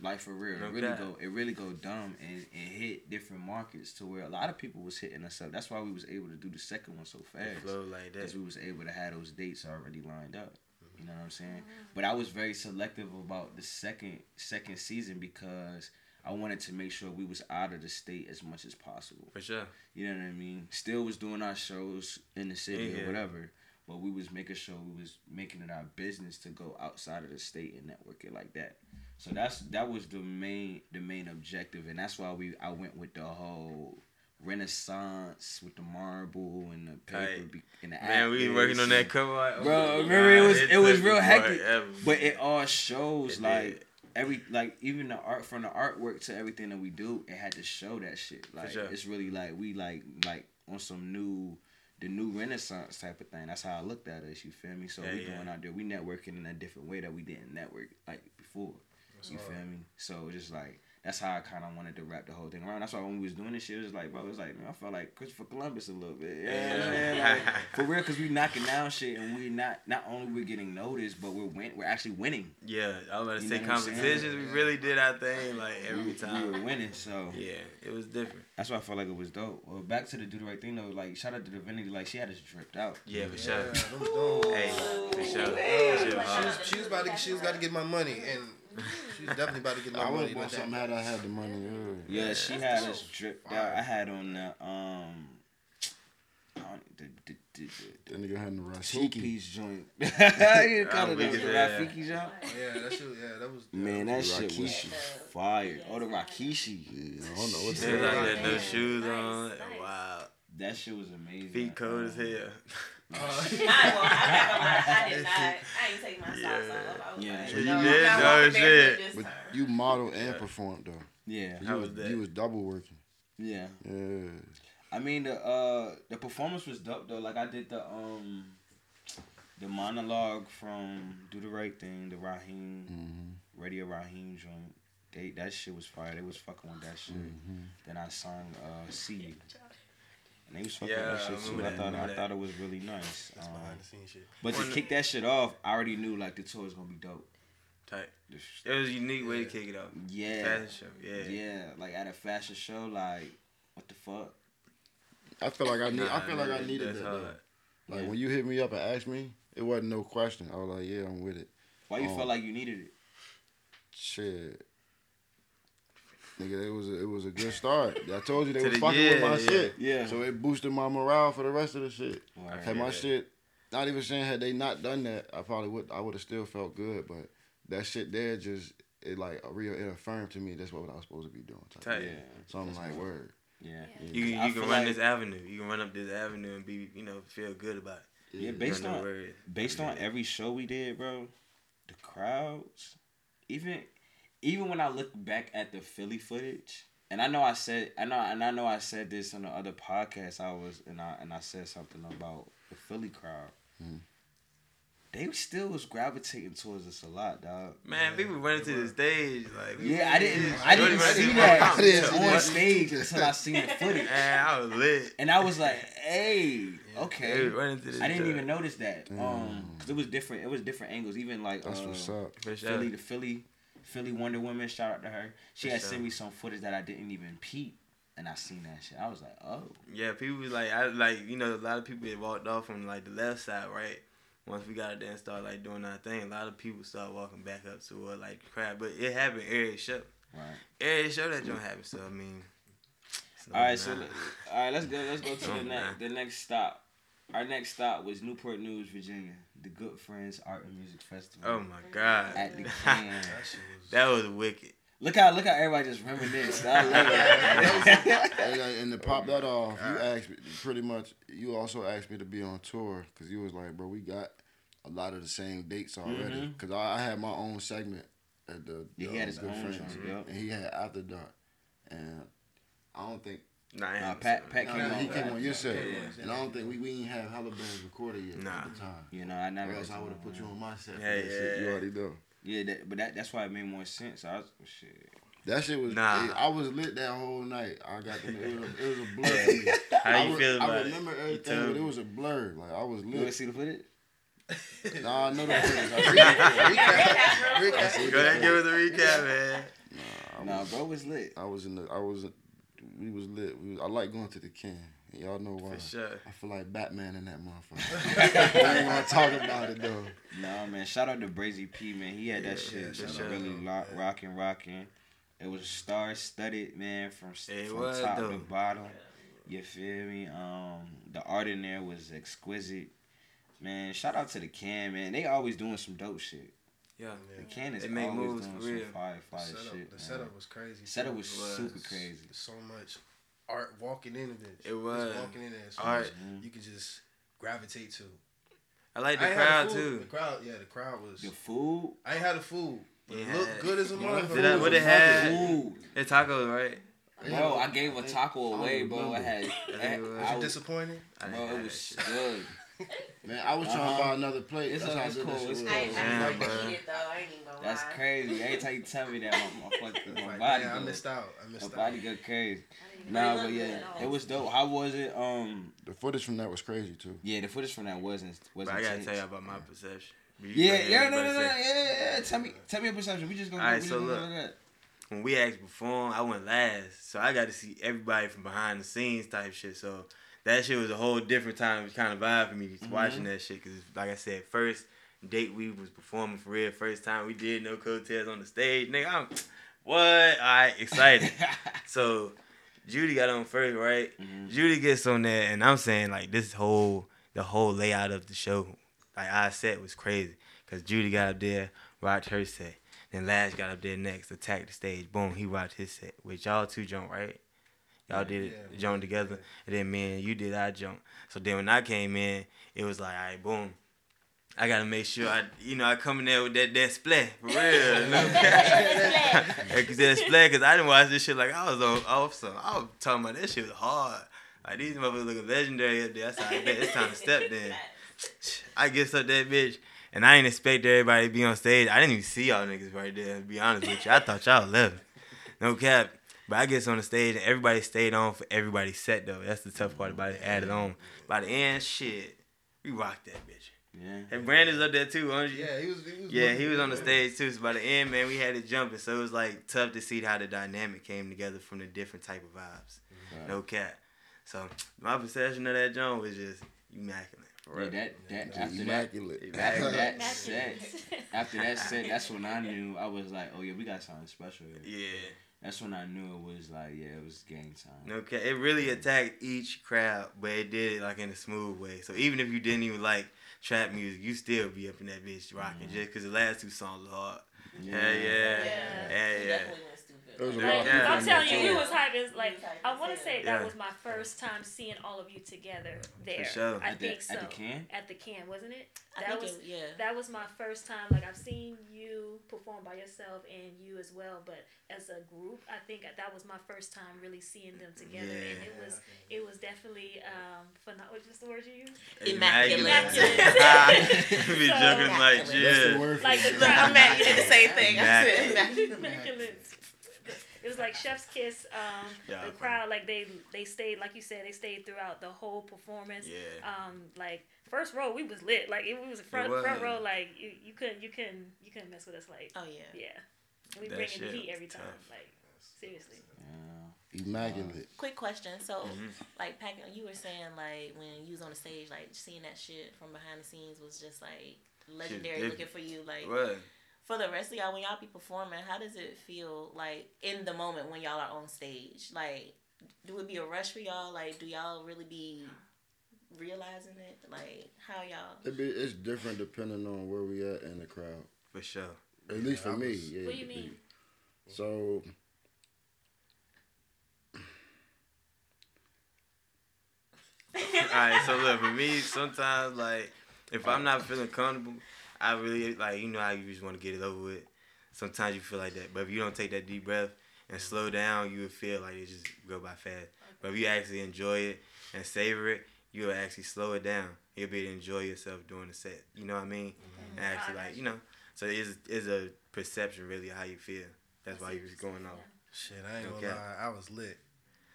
Speaker 1: Like for real,
Speaker 2: No
Speaker 1: it really
Speaker 2: cap.
Speaker 1: go it really go dumb and, and hit different markets to where a lot of people was hitting us up. That's why we was able to do the second one so fast
Speaker 2: like
Speaker 1: because we was able to have those dates already lined up. You know what I'm saying? But I was very selective about the second second season because I wanted to make sure we was out of the state as much as possible.
Speaker 2: For sure.
Speaker 1: You know what I mean? Still was doing our shows in the city
Speaker 2: Yeah.
Speaker 1: or whatever, but we was making sure we was making it our business to go outside of the state and network it like that. So that's that was the main the main objective, and that's why we I went with the whole Renaissance with the marble and the paper
Speaker 2: Tight.
Speaker 1: be, and the
Speaker 2: Man, we working on that cover art.
Speaker 1: Bro,
Speaker 2: Oh
Speaker 1: remember it was it was real hectic,
Speaker 2: forever.
Speaker 1: but it all shows
Speaker 2: It
Speaker 1: like
Speaker 2: did.
Speaker 1: every like even the art from the artwork to everything that we do, it had to show that shit. Like
Speaker 2: sure.
Speaker 1: it's really like we like like on some new the new renaissance type of thing. That's how I looked at it. You feel me? So
Speaker 2: Yeah,
Speaker 1: we
Speaker 2: yeah.
Speaker 1: going out there, we networking in a different way that we didn't network like before. You feel me? So it's just like that's how I kind of wanted to wrap the whole thing around. That's why when we was doing this shit, it was like, bro, it was like, man, I felt like Christopher Columbus a little bit. Yeah,
Speaker 2: Yeah.
Speaker 1: man, like, for real, because we knocking down shit and we not not only we're getting noticed, but we're win- we're actually winning.
Speaker 2: Yeah, I was about to
Speaker 1: You
Speaker 2: say
Speaker 1: know what I'm saying?
Speaker 2: competitions. We really did our thing like every
Speaker 1: we
Speaker 2: time.
Speaker 1: We were winning. So
Speaker 2: Yeah, it was different.
Speaker 1: that's why I felt like it was dope. Well, back to the do the right thing though. Like shout out to Divinity. Like she had us dripped out.
Speaker 2: Yeah, for
Speaker 4: Yeah,
Speaker 2: sure.
Speaker 4: them.
Speaker 2: Hey, for sure.
Speaker 6: Hey.
Speaker 2: For sure.
Speaker 4: She was, she was about to she was about to get my money and she was definitely about to get my
Speaker 3: I would
Speaker 4: money.
Speaker 3: have bought
Speaker 4: Like that.
Speaker 3: something had I had the money earlier.
Speaker 1: Yeah,
Speaker 2: Yeah,
Speaker 1: she had
Speaker 6: dope.
Speaker 1: us dripped out. I had on the um. I don't- The, the, the, the,
Speaker 3: That nigga had the
Speaker 1: two
Speaker 3: Rashiki.
Speaker 1: piece joint. you call it
Speaker 2: we
Speaker 1: the,
Speaker 2: could
Speaker 1: the
Speaker 2: do that.
Speaker 1: Rafiki joint?
Speaker 4: Yeah, that shit. Yeah, that was.
Speaker 1: Man, that shit was
Speaker 3: Rakishi.
Speaker 1: fire. Oh, the Rakishi.
Speaker 3: Yeah, I don't know what
Speaker 2: They was out there, no shoes on. Wow.
Speaker 1: That shit was amazing.
Speaker 2: Feet cold as
Speaker 1: Um,
Speaker 2: hell.
Speaker 4: Uh,
Speaker 6: I, well, I, ain't gonna I did not. I ain't take my socks
Speaker 2: Yeah.
Speaker 6: off. I was
Speaker 1: Yeah.
Speaker 6: like,
Speaker 1: you
Speaker 6: no,
Speaker 2: did?
Speaker 6: I'm
Speaker 2: No shit.
Speaker 3: But you modeled and performed though.
Speaker 1: Yeah,
Speaker 3: You
Speaker 2: How
Speaker 3: was,
Speaker 2: was that?
Speaker 3: you was double working.
Speaker 1: yeah.
Speaker 3: Yeah.
Speaker 1: I mean the uh the performance was dope though. Like I did the um the monologue from Do the Right Thing, the Raheem
Speaker 3: Mm-hmm.
Speaker 1: Radio Raheem joint. They that shit was fire. They was fucking with that shit.
Speaker 3: Mm-hmm.
Speaker 1: Then I sung uh See You. And they was fucking
Speaker 2: Yeah,
Speaker 1: with
Speaker 2: I
Speaker 1: that shit too.
Speaker 2: remember
Speaker 1: I thought I
Speaker 2: remember
Speaker 1: thought it was really nice.
Speaker 4: That's
Speaker 1: Um,
Speaker 4: behind the scenes shit.
Speaker 1: but to
Speaker 2: On
Speaker 1: kick that shit off, I already knew like the tour was gonna be dope.
Speaker 2: Tight. It was a unique way to kick it off.
Speaker 1: Yeah.
Speaker 2: Fashion show. Yeah.
Speaker 1: Yeah, like at a fashion show, like what the fuck?
Speaker 3: I feel like I need. I
Speaker 2: Nah,
Speaker 3: feel like I needed that. Though. Like
Speaker 1: Yeah.
Speaker 3: when you hit me up and asked me, it wasn't no question. I was like, yeah, I'm with it.
Speaker 1: Why you felt like you needed it?
Speaker 3: Shit. Nigga, it was a, it was a good start. I told you they
Speaker 2: To
Speaker 3: was
Speaker 2: the-
Speaker 3: fucking with my
Speaker 2: yeah.
Speaker 3: shit.
Speaker 1: Yeah.
Speaker 3: So it boosted my morale for the rest of the shit.
Speaker 1: Right.
Speaker 3: Had my shit, not even saying had they not done that, I probably would. I would have still felt good. But that shit there just it like a real it affirmed to me that's what I was supposed to be doing. type
Speaker 1: Yeah.
Speaker 3: So I'm
Speaker 1: That's
Speaker 3: like,
Speaker 1: right.
Speaker 3: word.
Speaker 1: Yeah.
Speaker 2: You, you can run
Speaker 1: like-
Speaker 2: this avenue. You can run up this avenue and be, you know, feel good about it.
Speaker 1: Yeah,
Speaker 2: You
Speaker 1: based
Speaker 2: don't
Speaker 1: on
Speaker 2: where it is.
Speaker 1: based on every show we did, bro, the crowds, even even when I look back at the Philly footage, and I know I said I know and I know I said this on the other podcast I was and I and I said something about the Philly crowd.
Speaker 3: Mhm.
Speaker 1: They still was gravitating towards us a lot, dog.
Speaker 2: Man, people running to the stage like.
Speaker 1: Yeah, I didn't I didn't
Speaker 2: shorty running
Speaker 1: see that
Speaker 3: I didn't see
Speaker 1: on stage until I seen the footage.
Speaker 2: Man, I was lit.
Speaker 1: And I was like, hey,
Speaker 2: They
Speaker 1: okay.
Speaker 2: running to the
Speaker 1: I didn't
Speaker 2: door.
Speaker 1: even notice that. Um, cause it was different. It was different angles. Even like
Speaker 3: That's
Speaker 1: uh,
Speaker 3: what's up.
Speaker 1: Philly, the Philly, Philly Wonder Woman. Shout out to her. She
Speaker 2: For
Speaker 1: had
Speaker 2: sure.
Speaker 1: sent me some footage that I didn't even peep, and I seen that shit. I was like, oh,
Speaker 2: Yeah, people was like, I like, you know, a lot of people had walked off from like the left side, right? Once we got there and started like doing our thing, a lot of people started walking back up to uh, like the crowd. But it happened every show.
Speaker 1: right.
Speaker 2: Every show that don't happen. So I mean,
Speaker 1: All right, so all right, let's go. Let's go to the
Speaker 2: Oh,
Speaker 1: next. The next stop. Our next stop was Newport News, Virginia. The Good Friends Art and Music Festival.
Speaker 2: oh my god,
Speaker 1: At the can.
Speaker 4: That was.
Speaker 2: wicked.
Speaker 1: Look how look how everybody just reminisced. I love it.
Speaker 3: and, and to pop that off, you asked me pretty much. You also asked me to be on tour because you was like, bro, we got a lot of the same dates already. Because I, I had my own segment at the,
Speaker 1: Yeah, he had
Speaker 3: um,
Speaker 1: his
Speaker 3: Good
Speaker 1: own
Speaker 3: Friends,
Speaker 1: joint, yep.
Speaker 3: and he had After Dark, and I don't think
Speaker 2: Nah, I
Speaker 1: Nah, Pat-
Speaker 2: sorry.
Speaker 1: Pat came
Speaker 3: no,
Speaker 1: on
Speaker 3: he came on your set,
Speaker 2: Yeah, yeah.
Speaker 3: and I don't think we we ain't have Hella Bands recorded yet
Speaker 2: Nah.
Speaker 3: at the time.
Speaker 1: You know, I never.
Speaker 3: Or else I would have put you on my set. for
Speaker 2: Yeah,
Speaker 3: that shit. You
Speaker 2: yeah.
Speaker 3: already know.
Speaker 1: Yeah, that, but that that's why it made more sense. I was shit.
Speaker 3: That shit was.
Speaker 2: Nah.
Speaker 3: I was lit that whole night. I got the, it, was a, it was a blur.
Speaker 2: How
Speaker 3: I
Speaker 2: you
Speaker 3: re-
Speaker 2: feel about
Speaker 3: I
Speaker 2: it?
Speaker 3: remember
Speaker 2: You
Speaker 3: everything, but it was a blur. Like I was lit.
Speaker 1: You want to see the footage?
Speaker 3: Nah, I know that footage. I seen it.
Speaker 6: Recap, real.
Speaker 3: I seen
Speaker 2: Go ahead,
Speaker 3: it.
Speaker 2: give us a recap, man.
Speaker 1: Nah,
Speaker 3: was,
Speaker 1: bro was lit.
Speaker 3: I was in the. I was. We was lit. We was, I like going to the can. Y'all know why.
Speaker 2: For sure.
Speaker 3: I feel like Batman in that motherfucker. I ain't want to talk about it though.
Speaker 1: Nah, man. Shout out to Brazy P, man. He had that
Speaker 2: Yeah,
Speaker 1: shit
Speaker 2: for
Speaker 1: just
Speaker 2: sure.
Speaker 1: really lock, rocking, rocking. It was star studded, man, from,
Speaker 2: It
Speaker 1: from
Speaker 2: was,
Speaker 1: top
Speaker 2: though.
Speaker 1: to bottom. You feel me? Um, the art in there was exquisite. Man, shout out to the can, man. They always doing some dope shit.
Speaker 2: Yeah.
Speaker 1: The can is
Speaker 2: They make
Speaker 1: always
Speaker 2: moves
Speaker 1: doing
Speaker 2: for
Speaker 1: some
Speaker 2: real.
Speaker 1: fire, fire
Speaker 4: the setup,
Speaker 1: shit.
Speaker 4: the
Speaker 1: man.
Speaker 4: setup was crazy.
Speaker 1: Setup
Speaker 4: too.
Speaker 1: was
Speaker 2: It was.
Speaker 1: super crazy.
Speaker 4: so much art walking into this.
Speaker 2: It was.
Speaker 4: Just walking in there. So
Speaker 2: Art.
Speaker 4: much mm-hmm. you could just gravitate to.
Speaker 2: I like the
Speaker 4: I
Speaker 2: crowd
Speaker 4: food.
Speaker 2: too.
Speaker 4: The crowd, yeah, the crowd was.
Speaker 1: The food,
Speaker 4: I ain't had the food. But it looked good as a
Speaker 1: Yeah.
Speaker 4: motherfucker.
Speaker 2: Did I- what they had?
Speaker 1: food.
Speaker 2: It's tacos, right?
Speaker 1: Bro, I gave a taco away,
Speaker 3: don't
Speaker 1: bro. I had, I,
Speaker 2: was.
Speaker 4: Was you disappointed?
Speaker 2: I didn't
Speaker 1: bro, it was good.
Speaker 3: Man, I was trying
Speaker 1: Uh-huh.
Speaker 3: to buy another plate.
Speaker 1: It's
Speaker 3: That's
Speaker 1: all-
Speaker 3: how
Speaker 1: it's cool, it's cool.
Speaker 6: I, I
Speaker 2: Yeah,
Speaker 6: like to
Speaker 2: bro.
Speaker 6: eat it though. I ain't even gonna
Speaker 1: That's
Speaker 6: lie.
Speaker 1: crazy. Every time you tell me that, my, my, fucking, my
Speaker 4: Like,
Speaker 1: body
Speaker 4: man, I missed out. I
Speaker 1: my
Speaker 4: missed out.
Speaker 1: body go crazy.
Speaker 5: I didn't
Speaker 1: Nah, but yeah, it was dope. How was it? Um,
Speaker 3: The footage from that was crazy too.
Speaker 1: yeah, the footage from that wasn't wasn't.
Speaker 2: I gotta
Speaker 1: tense.
Speaker 2: tell you about my perception. You
Speaker 1: Yeah, yeah, no, no, no, yeah, yeah, yeah. Tell me, tell me your perception. We just gonna.
Speaker 2: Alright,
Speaker 1: we
Speaker 2: so
Speaker 1: just gonna
Speaker 2: look. When we actually performed, I went last, so I got to see everybody from behind the scenes type shit. So that shit was a whole different time was kind of vibe for me just watching that shit. Cause like I said, first date we was performing for real. First time we did no coattails on the stage, nigga. I'm what? Alright, excited. so Judy got on first, right?
Speaker 1: Mhm.
Speaker 2: Judy gets on there, and I'm saying like this whole the whole layout of the show, like I set was crazy. Cause Judy got up there, rocked her set. And then Lash got up there next, attacked the stage. Boom, he rocked his set. With y'all two jump, right? Y'all did it,
Speaker 4: Yeah,
Speaker 2: jump together. And then me and you did our jump. So then when I came in, it was like, all right, boom. I gotta make sure I, you know, I come in there with that that splat for real. You know? Cause that splat, cause I didn't watch this shit like I was on off some. I was talking about that shit was hard. Like these motherfuckers looking legendary up there. That's how I bet it's time to step then. I gets up that bitch, and I didn't expect everybody to be on stage. I didn't even see y'all niggas right there. To be honest with you, I thought y'all left. No cap. But I gets on the stage and everybody stayed on for everybody's set though. That's the tough part about it. Added on. By the end, shit, we rocked that bitch.
Speaker 1: Yeah.
Speaker 2: And Brandon's up there too, aren't you?
Speaker 4: Yeah, he was. He was
Speaker 2: Yeah, he was on the stage too. So by the end, man, we had to jump it jumping. So it was like tough to see how the dynamic came together from the different type of vibes.
Speaker 1: Right.
Speaker 2: No cap. So my perception of that joint was just immaculate. For
Speaker 1: Yeah, that that
Speaker 3: Just
Speaker 1: after that
Speaker 3: immaculate.
Speaker 1: after that set after that set that's when I knew I was like oh yeah we got something special here.
Speaker 2: Yeah.
Speaker 1: That's when I knew it was like yeah it was game time.
Speaker 2: No cap. It really attacked each crowd, but it did it like in a smooth way. So even if you didn't even like trap music, you still be up in that bitch rocking mm-hmm. just because the last two songs were hard. Yeah, yeah.
Speaker 6: Yeah,
Speaker 2: Yeah,
Speaker 6: he
Speaker 2: yeah.
Speaker 6: Definitely went stupid.
Speaker 3: There was a
Speaker 5: Like,
Speaker 3: of
Speaker 5: I'm telling
Speaker 3: there,
Speaker 5: you,
Speaker 3: too.
Speaker 5: we was hype. As like
Speaker 6: We was hype
Speaker 5: I want to say
Speaker 2: Yeah.
Speaker 5: that was my first time seeing all of you together there.
Speaker 2: sure.
Speaker 5: I
Speaker 1: At the-
Speaker 5: think so.
Speaker 1: at the can?
Speaker 5: At the can, wasn't it?
Speaker 6: I
Speaker 5: That
Speaker 6: think
Speaker 5: was
Speaker 6: it, yeah.
Speaker 5: that was my first time. Like I've seen you perform by yourself and you as well, but as a group, I think that was my first time really seeing them together, and it was it was definitely um phenomenal. What's just the word you used?
Speaker 6: Immaculate.
Speaker 2: we be
Speaker 5: So-
Speaker 2: joking like yeah.
Speaker 5: Like the crowd.
Speaker 6: I'm mad you did the same thing. I said
Speaker 2: Immaculate.
Speaker 6: Immaculate.
Speaker 5: Immaculate. It was like Chef's Kiss. Um,
Speaker 2: Yeah,
Speaker 5: the crowd, like they they stayed, like you said, they stayed throughout the whole performance.
Speaker 2: Yeah.
Speaker 5: Um, like first row, we was lit. Like it was front
Speaker 2: was.
Speaker 5: front row. Like you, you couldn't you couldn't you couldn't mess with us. Like
Speaker 6: Oh yeah.
Speaker 5: yeah, we
Speaker 2: That
Speaker 5: bringing the heat
Speaker 2: was
Speaker 5: every time.
Speaker 2: tough.
Speaker 5: Like seriously.
Speaker 1: Yeah.
Speaker 3: Immaculate.
Speaker 6: Quick question. So,
Speaker 2: Mhm.
Speaker 6: like, Pakk, you were saying like when you was on the stage, like seeing that shit from behind the scenes was just like legendary
Speaker 2: different.
Speaker 6: looking for you. Like
Speaker 2: What?
Speaker 6: For the rest of y'all, when y'all be performing, how does it feel like in the moment when y'all are on stage? Like, do it be a rush for y'all? Like, do y'all really be realizing it? Like, how y'all?
Speaker 3: It be, it's different depending on where we at in the crowd.
Speaker 2: For sure.
Speaker 3: At least for
Speaker 4: I
Speaker 3: me. Yeah,
Speaker 5: What do you
Speaker 3: it be.
Speaker 5: mean?
Speaker 3: So
Speaker 2: Alright, so look for me, sometimes like if I'm not feeling comfortable, I really like you know how you just want to get it over with. Sometimes you feel like that, but if you don't take that deep breath and slow down, you will feel like it just go by fast. But if you actually enjoy it and savor it, you'll actually slow it down. You'll be able to enjoy yourself during the set. You know what I mean? And actually, like you know, so it's it's a perception really how you feel. That's why you was going off.
Speaker 4: Shit, I ain't gonna lie. I was lit.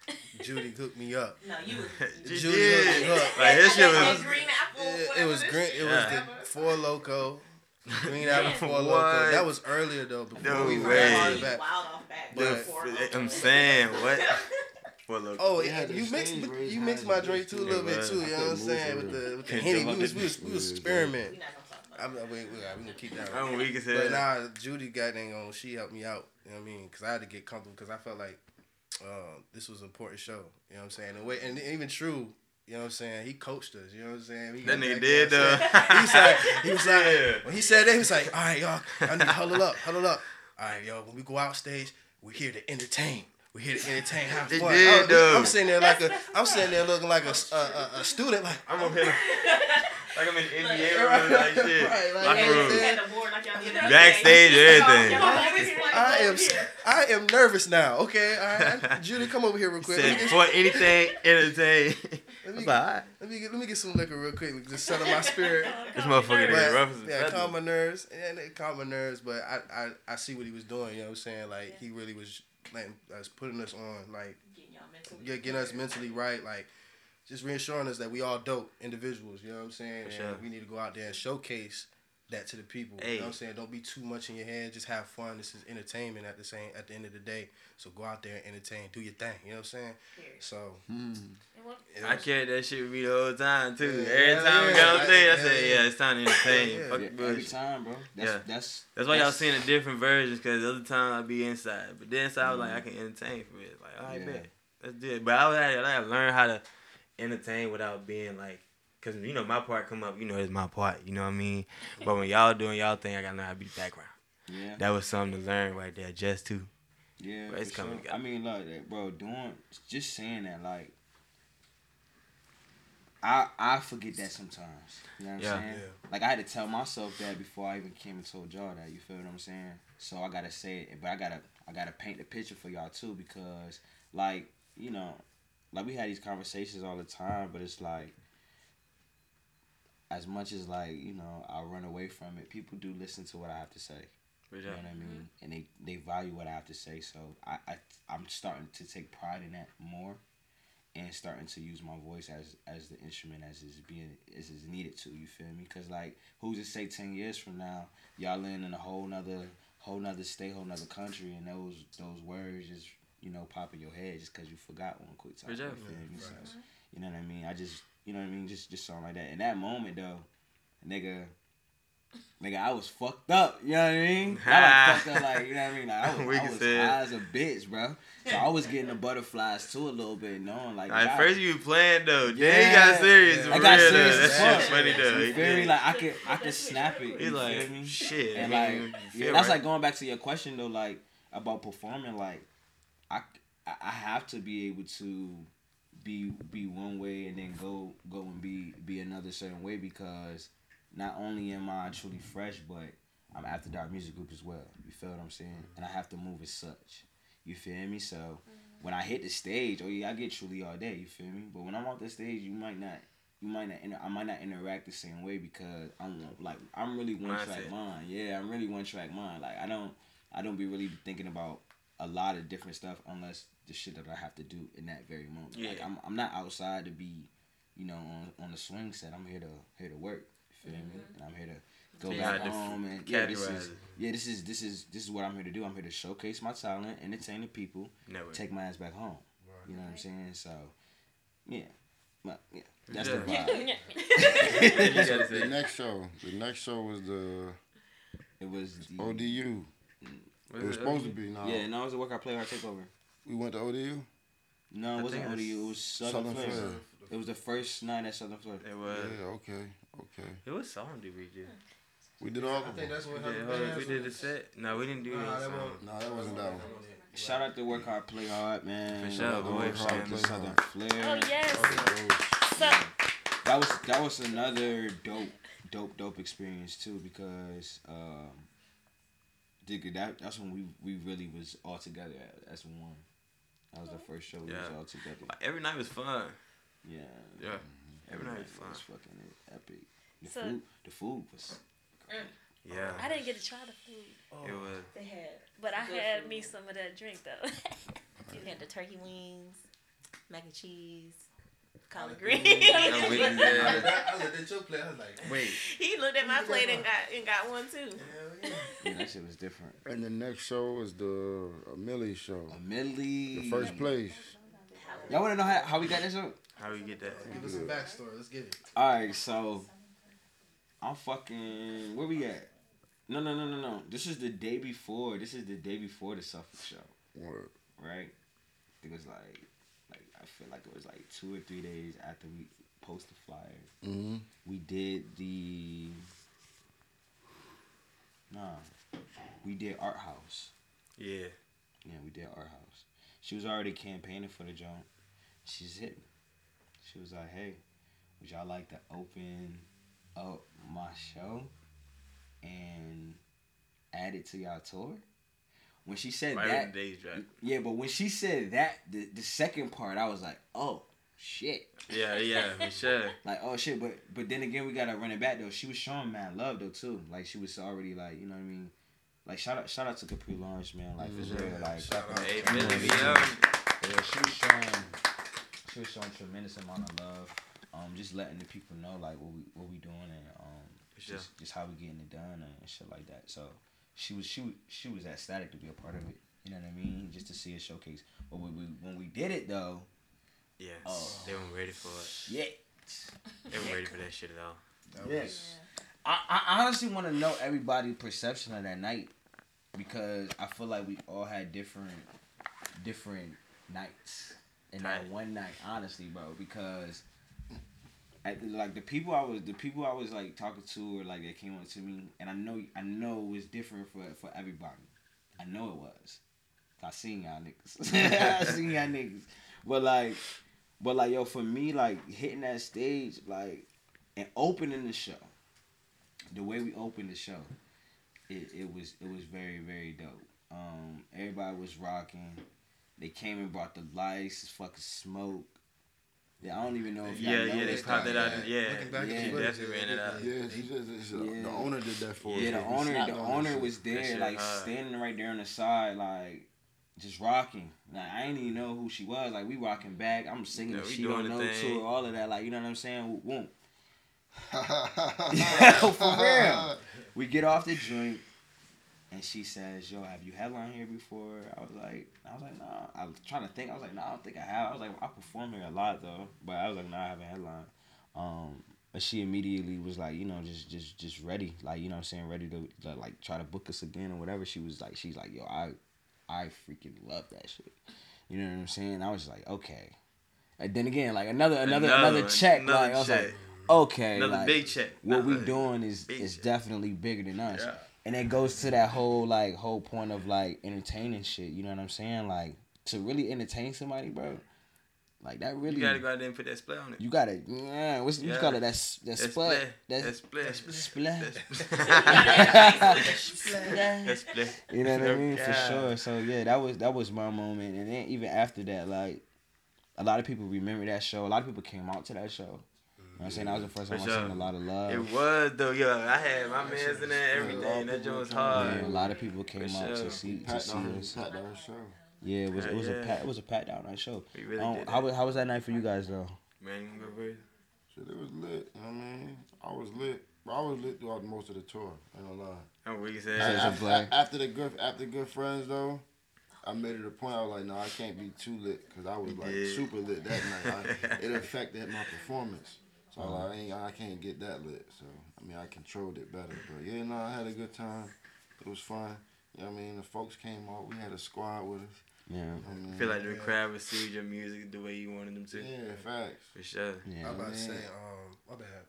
Speaker 4: Judy hooked me up.
Speaker 6: No, you.
Speaker 4: Judy
Speaker 2: did.
Speaker 4: hooked me up.
Speaker 2: Like his shit was.
Speaker 6: green apple.
Speaker 4: It, it was green. It
Speaker 2: Yeah.
Speaker 4: was the four loco. Green Apple Four Loco.
Speaker 2: What?
Speaker 4: That was earlier though. Before
Speaker 2: No
Speaker 4: we
Speaker 2: way.
Speaker 4: got to
Speaker 6: You
Speaker 4: the back.
Speaker 6: wild off back.
Speaker 4: But-
Speaker 6: before
Speaker 2: I'm saying what? What look?
Speaker 4: Oh, yeah, you mixed
Speaker 3: stage
Speaker 4: you
Speaker 3: high
Speaker 4: mixed my
Speaker 3: a
Speaker 4: drink
Speaker 3: bitch,
Speaker 4: too a little bit too. You know what I'm saying? With the with the henny, we was we was, we was
Speaker 3: Yeah,
Speaker 4: experimenting.
Speaker 6: We not gonna talk about
Speaker 4: I'm,
Speaker 6: it.
Speaker 4: we, we, we gonna keep that.
Speaker 2: I'm
Speaker 4: Right.
Speaker 2: weak as hell.
Speaker 4: But nah, Judy got dang on. She helped me out. You know what I mean? Because I had to get comfortable because I felt like uh, this was an important show. You know what I'm saying? And, wait, and even true. You know what I'm saying? He coached us. You know what I'm saying? He
Speaker 2: That
Speaker 4: got
Speaker 2: nigga
Speaker 4: you know
Speaker 2: did,
Speaker 4: what I'm
Speaker 2: though.
Speaker 4: He was like, he was like,
Speaker 2: Yeah.
Speaker 4: when he said that, he was like, all right, y'all, I need to huddle up, huddle up. All right, y'all, when we go out stage, we're here to entertain. We're here to entertain, have
Speaker 2: They
Speaker 4: fun.
Speaker 2: did,
Speaker 4: I'm. I'm sitting there like a, I'm sitting there looking like a, a, a, a student, like,
Speaker 2: I'm up here like I'm in the NBA
Speaker 4: Right,
Speaker 2: room, like shit.
Speaker 4: right, like,
Speaker 2: Locker room.
Speaker 6: You had the board like y'all did that.
Speaker 2: Backstage, everything.
Speaker 4: I am, I am nervous now. Okay, all right, Judy, come over here real quick.
Speaker 2: Said for anything, entertain.
Speaker 4: let
Speaker 2: I'm
Speaker 4: me,
Speaker 2: like, alright.
Speaker 4: let me get, let me get some liquor real quick, just settle my spirit.
Speaker 2: This motherfucker
Speaker 4: But,
Speaker 2: is rough as a
Speaker 4: yeah, calm my nerves. And it calmed my nerves, but I, I, I see what he was doing. You know what I'm saying? Like he really was letting us putting us on, like
Speaker 6: Getting y'all
Speaker 4: getting us mentally right, like just reassuring us that we all dope individuals. You know what I'm saying?
Speaker 2: For
Speaker 4: and
Speaker 2: sure.
Speaker 4: we need to go out there and showcase that to the people. You know what I'm saying? Don't be too much in your head. Just have fun. This is entertainment at the same at the end of the day. So go out there and entertain. Do your thing. You know what I'm saying?
Speaker 6: Period.
Speaker 4: So
Speaker 3: Hmm.
Speaker 5: And what-
Speaker 4: you know
Speaker 2: I carried that shit with me the whole time too.
Speaker 4: Yeah,
Speaker 2: Every time we
Speaker 4: yeah,
Speaker 2: got on stage, I
Speaker 4: yeah,
Speaker 2: said,
Speaker 4: yeah.
Speaker 2: "Yeah, it's time to entertain."
Speaker 4: Yeah,
Speaker 2: Fuck
Speaker 1: Yeah, every
Speaker 2: bullshit.
Speaker 1: time, bro. That's
Speaker 2: Yeah.
Speaker 1: that's
Speaker 2: That's why y'all
Speaker 1: that's-
Speaker 2: seeing the different versions. Cause the other time I'd be inside, but then inside I was like, I can entertain for it. Like, all right,
Speaker 1: Yeah.
Speaker 2: bet, let's do it. But I was I had I learned how to entertain without being like, cause you know my part come up, you know it's my part. You know what I mean? But when y'all doing y'all thing, I gotta know how to be the background.
Speaker 1: Yeah,
Speaker 2: That was something to learn right there, just too.
Speaker 1: yeah.
Speaker 2: But it's coming
Speaker 1: sure.
Speaker 2: together.
Speaker 1: I mean, look, that, bro, doing just saying that, like, I I forget that sometimes. You know what I'm
Speaker 2: Yeah.
Speaker 1: saying?
Speaker 4: Yeah.
Speaker 1: Like I had to tell myself that before I even came and told y'all that. You feel what I'm saying? So I gotta say it, but I gotta I gotta paint the picture for y'all too because like you know, like we had these conversations all the time, but it's like as much as like you know I run away from it, people do listen to what I have to say.
Speaker 2: For
Speaker 1: You know what I mean? Mm-hmm. And they, they value what I have to say. So I, I I'm starting to take pride in that more and starting to use my voice as as the instrument as is being as is needed to, you feel me? Cause like who's to say ten years from now, y'all living in a whole nother whole nother state, whole nother country and those those words just, you know, pop in your head just cause you forgot one quick time.
Speaker 2: For.
Speaker 1: You feel me?
Speaker 4: Yeah,
Speaker 1: So,
Speaker 4: mm-hmm.
Speaker 1: you know what I mean? I just you know what I mean? Just just something like that. In that moment though, nigga Nigga, I was fucked up. You know what I mean? Not like fucked up, like you know what I mean. Like, I was, I was high as a bitch, bro. So I was getting the butterflies too a little bit, knowing like.
Speaker 2: At first you playing though, then he got serious.
Speaker 4: Yeah.
Speaker 1: I got serious
Speaker 2: though.
Speaker 1: as
Speaker 2: That shit funny though.
Speaker 1: You
Speaker 2: He
Speaker 1: feel me?
Speaker 2: did.
Speaker 1: Like I could, I could snap it. You
Speaker 2: like,
Speaker 1: me?
Speaker 2: shit.
Speaker 1: And like, yeah, that's
Speaker 2: right.
Speaker 1: like going back to your question though, like about performing. Like, I, I have to be able to be be one way and then go go and be be another certain way because not only am I Truelee Fresh, but I'm after dark music group as well. You feel what I'm saying? And I have to move as such. You feel me? So mm-hmm. when I hit the stage, oh yeah, I get truly all day. You feel me? But when I'm off the stage, you might not. You might not. Inter- I might not interact the same way because I'm like I'm really one track
Speaker 2: Mindset.
Speaker 1: mind. Yeah, I'm really one track mind. Like I don't. I don't be really thinking about a lot of different stuff unless the shit that I have to do in that very moment. Like
Speaker 2: Yeah.
Speaker 1: I'm, I'm not outside to be, you know, on, on the swing set. I'm here to here to work. You feel me? And I'm here to go
Speaker 2: So
Speaker 1: back
Speaker 2: def-
Speaker 1: home and yeah, this is yeah, this is this is this is what I'm here to do. I'm here to showcase my talent, entertain the people,
Speaker 2: Never.
Speaker 1: take my ass back home. You know what I'm saying? So, yeah, but yeah, that's
Speaker 2: Yeah.
Speaker 1: the vibe.
Speaker 2: You
Speaker 3: The next show, the next show was the
Speaker 1: It was the
Speaker 3: ODU. Mm.
Speaker 2: Was
Speaker 3: It was supposed to be. Now
Speaker 1: Yeah, no, it was a workout play hard takeover.
Speaker 3: we went to ODU.
Speaker 1: No,
Speaker 2: I
Speaker 1: it wasn't ODU. It was Southern,
Speaker 3: Southern
Speaker 1: Flare.
Speaker 3: Flare.
Speaker 1: It was the first night at Southern Flare.
Speaker 2: It was.
Speaker 3: Yeah. Okay. Okay.
Speaker 2: It was song did we do?
Speaker 3: We did all
Speaker 4: I
Speaker 3: of
Speaker 4: think
Speaker 3: them.
Speaker 4: that's what
Speaker 2: We
Speaker 4: happened.
Speaker 2: did, we did the set. No, we didn't do
Speaker 4: Nah,
Speaker 2: that
Speaker 4: that
Speaker 2: song.
Speaker 3: No, that wasn't that one.
Speaker 1: Shout out to Work Hard, Play Hard, man.
Speaker 2: For sure,
Speaker 1: Love the
Speaker 2: boy,
Speaker 1: Work Hard,
Speaker 2: sure.
Speaker 1: Southern Flare.
Speaker 5: Oh yes.
Speaker 3: Okay,
Speaker 5: So
Speaker 1: That was that was another dope, dope, dope experience too because um, digga, that that's when we we really was all together as one. That was the oh. first show we was all together.
Speaker 2: Every night was fun.
Speaker 1: Yeah.
Speaker 2: Yeah. Mm-hmm. Every night
Speaker 1: night
Speaker 2: was fun.
Speaker 1: was fucking epic. The
Speaker 5: So-
Speaker 1: food, the food was. Mm.
Speaker 2: Yeah.
Speaker 5: I didn't get to try the food,
Speaker 2: It oh. was.
Speaker 6: They had.
Speaker 5: but I had
Speaker 6: food.
Speaker 5: me some of that drink though.
Speaker 6: You had the turkey wings, mac and cheese, collard green.
Speaker 2: I'm with you
Speaker 4: I
Speaker 2: there.
Speaker 4: looked at- I looked at your plate. I was like,
Speaker 1: Wait,
Speaker 6: he looked at my plate and got and got one too.
Speaker 4: hell yeah.
Speaker 1: yeah, that shit was different.
Speaker 3: And the next show is the uh, Millie show.
Speaker 1: A Millie.
Speaker 3: The first place.
Speaker 1: Y'all want to know how, how we got this up?
Speaker 2: How we get that?
Speaker 4: Give us some backstory. Let's get it.
Speaker 1: All right, so I'm fucking. Where we at? No, no, no, no, no. This is the day before. This is the day before the Suffolk show,
Speaker 3: Word.
Speaker 1: right? It was like, like I feel like it was like two or three days after we post the flyer.
Speaker 3: Mm-hmm.
Speaker 1: We did the. Nah, we did Art House.
Speaker 2: Yeah.
Speaker 1: Yeah, we did Art House. She was already campaigning for the joint. She's hit me. She was like, "Hey, would y'all like to open up my show and add it to y'all tour?" When she said
Speaker 2: Right
Speaker 1: that,
Speaker 2: days
Speaker 1: yeah, but when she said that, the the second part, I was like, "Oh shit!"
Speaker 2: Yeah, yeah, for sure.
Speaker 1: Like, oh shit, but but then again, we gotta run it back though. She was showing mad love though too. Like she was already like, you know what I mean. Like shout out shout out to Capri Launch man. Like for
Speaker 3: Mhm.
Speaker 1: real, like
Speaker 4: Shout out.
Speaker 2: Hey,
Speaker 1: you know
Speaker 2: Millie,
Speaker 1: what I
Speaker 2: we
Speaker 1: mean?
Speaker 2: out.
Speaker 1: Yeah, she was showing she was showing tremendous amount of love. Um, just letting the people know like what we what we doing and um just just how we getting it done and shit like that. So she was she was she was ecstatic to be a part of it. You know what I mean? Just to see a showcase. But when we when we did it though,
Speaker 2: Yeah.
Speaker 1: Oh.
Speaker 2: They weren't ready for it.
Speaker 1: shit.
Speaker 2: They weren't ready for that shit at all.
Speaker 4: That
Speaker 1: Yeah.
Speaker 4: was
Speaker 1: I, I honestly want to know everybody's perception of that night because I feel like we all had different different nights in that one night. Honestly, bro, because at the, like the people I was the people I was like talking to or like that came up to me, and I know I know it was different for for everybody. I know it was. I seen y'all niggas. I seen y'all niggas. But like, but like yo, for me, like hitting that stage, like and opening the show, the way we opened the show, it, it was it was very very dope. Um, everybody was rocking. They came and brought the lights, fucking smoke. Yeah, I don't even know if y'all
Speaker 2: Yeah, yeah, they
Speaker 1: noticed
Speaker 2: popped it out. Yeah,
Speaker 4: Looking back
Speaker 1: at
Speaker 2: she definitely ran it out.
Speaker 3: Yeah, she just, it's, uh,
Speaker 1: Yeah.
Speaker 3: the owner did that for us.
Speaker 1: Yeah, the
Speaker 3: He
Speaker 1: owner,
Speaker 3: snapped
Speaker 1: the owner was there,
Speaker 2: shit
Speaker 1: like
Speaker 2: hard.
Speaker 1: standing right there on the side, like just rocking. Like I didn't even know who she was. Like we rocking back. I'm singing.
Speaker 2: Yeah,
Speaker 1: she don't know to her, all of that. Like you know what I'm saying? Whoop. For real. We get off the joint, and she says, "Yo, have you headlined here before?" I was like, "I was like, nah." I was trying to think. I was like, "Nah, I don't think I have." I was like, "I perform here a lot though," but I was like, "Nah, I haven't headlined." Um, but she immediately was like, you know, just just just ready, like you know, what I'm saying, ready to, to like try to book us again or whatever. She was like, she's like, "Yo, I, I freaking love that shit." You know what I'm saying? I was like, okay. And then again, like another another another,
Speaker 2: Another-
Speaker 1: check.
Speaker 2: another
Speaker 1: like I was like, okay,
Speaker 2: Another
Speaker 1: like,
Speaker 2: big check.
Speaker 1: what we doing is is
Speaker 2: check.
Speaker 1: definitely bigger than us.
Speaker 2: Yeah.
Speaker 1: And it goes to that whole like whole point of like entertaining shit. You know what I'm saying? Like to really entertain somebody, bro. Like that really.
Speaker 2: You gotta go out there and put that split on it.
Speaker 1: You gotta, yeah. What's you call it? That's that
Speaker 2: That's
Speaker 1: split.
Speaker 2: split.
Speaker 1: That's
Speaker 2: That's split.
Speaker 1: split.
Speaker 2: That's split.
Speaker 1: You know what I mean? For sure. So yeah, that was that was my moment. And then even after that, like a lot of people remember that show. A lot of people came out to that show. You know what I'm saying? That was the first
Speaker 2: For
Speaker 1: time I
Speaker 2: sure.
Speaker 1: seen a lot of love.
Speaker 2: It was though, yo. I had my man's in there, everything. That joint was hard.
Speaker 1: Yeah, a lot of people came
Speaker 2: For
Speaker 1: out
Speaker 2: sure.
Speaker 1: to see to
Speaker 3: Pat
Speaker 1: see
Speaker 3: down,
Speaker 1: us.
Speaker 3: Pat down show.
Speaker 1: Yeah, it was it was
Speaker 2: Yeah,
Speaker 1: a pat it was a pat down night show.
Speaker 2: We really
Speaker 1: Um,
Speaker 2: did
Speaker 1: how
Speaker 2: that.
Speaker 1: was how was that night for you guys though?
Speaker 2: Man, you go first.
Speaker 3: Shit, it was lit. You know what I mean? I was lit. But I was lit throughout most of the tour. I ain't gonna lie.
Speaker 2: I'm weak as
Speaker 1: Says
Speaker 2: hell.
Speaker 1: your
Speaker 3: After,
Speaker 1: black.
Speaker 3: after the good, after good friends though, I made it a point. I was like, no, I can't be too lit because I was like
Speaker 2: did.
Speaker 3: super lit that night. I, it affected my performance. So I, I, ain't, I can't get that lit. So I mean, I controlled it better. But yeah, no, I had a good time. It was fun. You know what I mean? The folks came out. We had a squad with us.
Speaker 1: Yeah,
Speaker 3: I mean,
Speaker 2: I feel like the crowd received your music the way you wanted them to.
Speaker 3: yeah, facts.
Speaker 2: For sure.
Speaker 1: yeah.
Speaker 4: I'm about to
Speaker 3: man.
Speaker 4: say, um, my bad.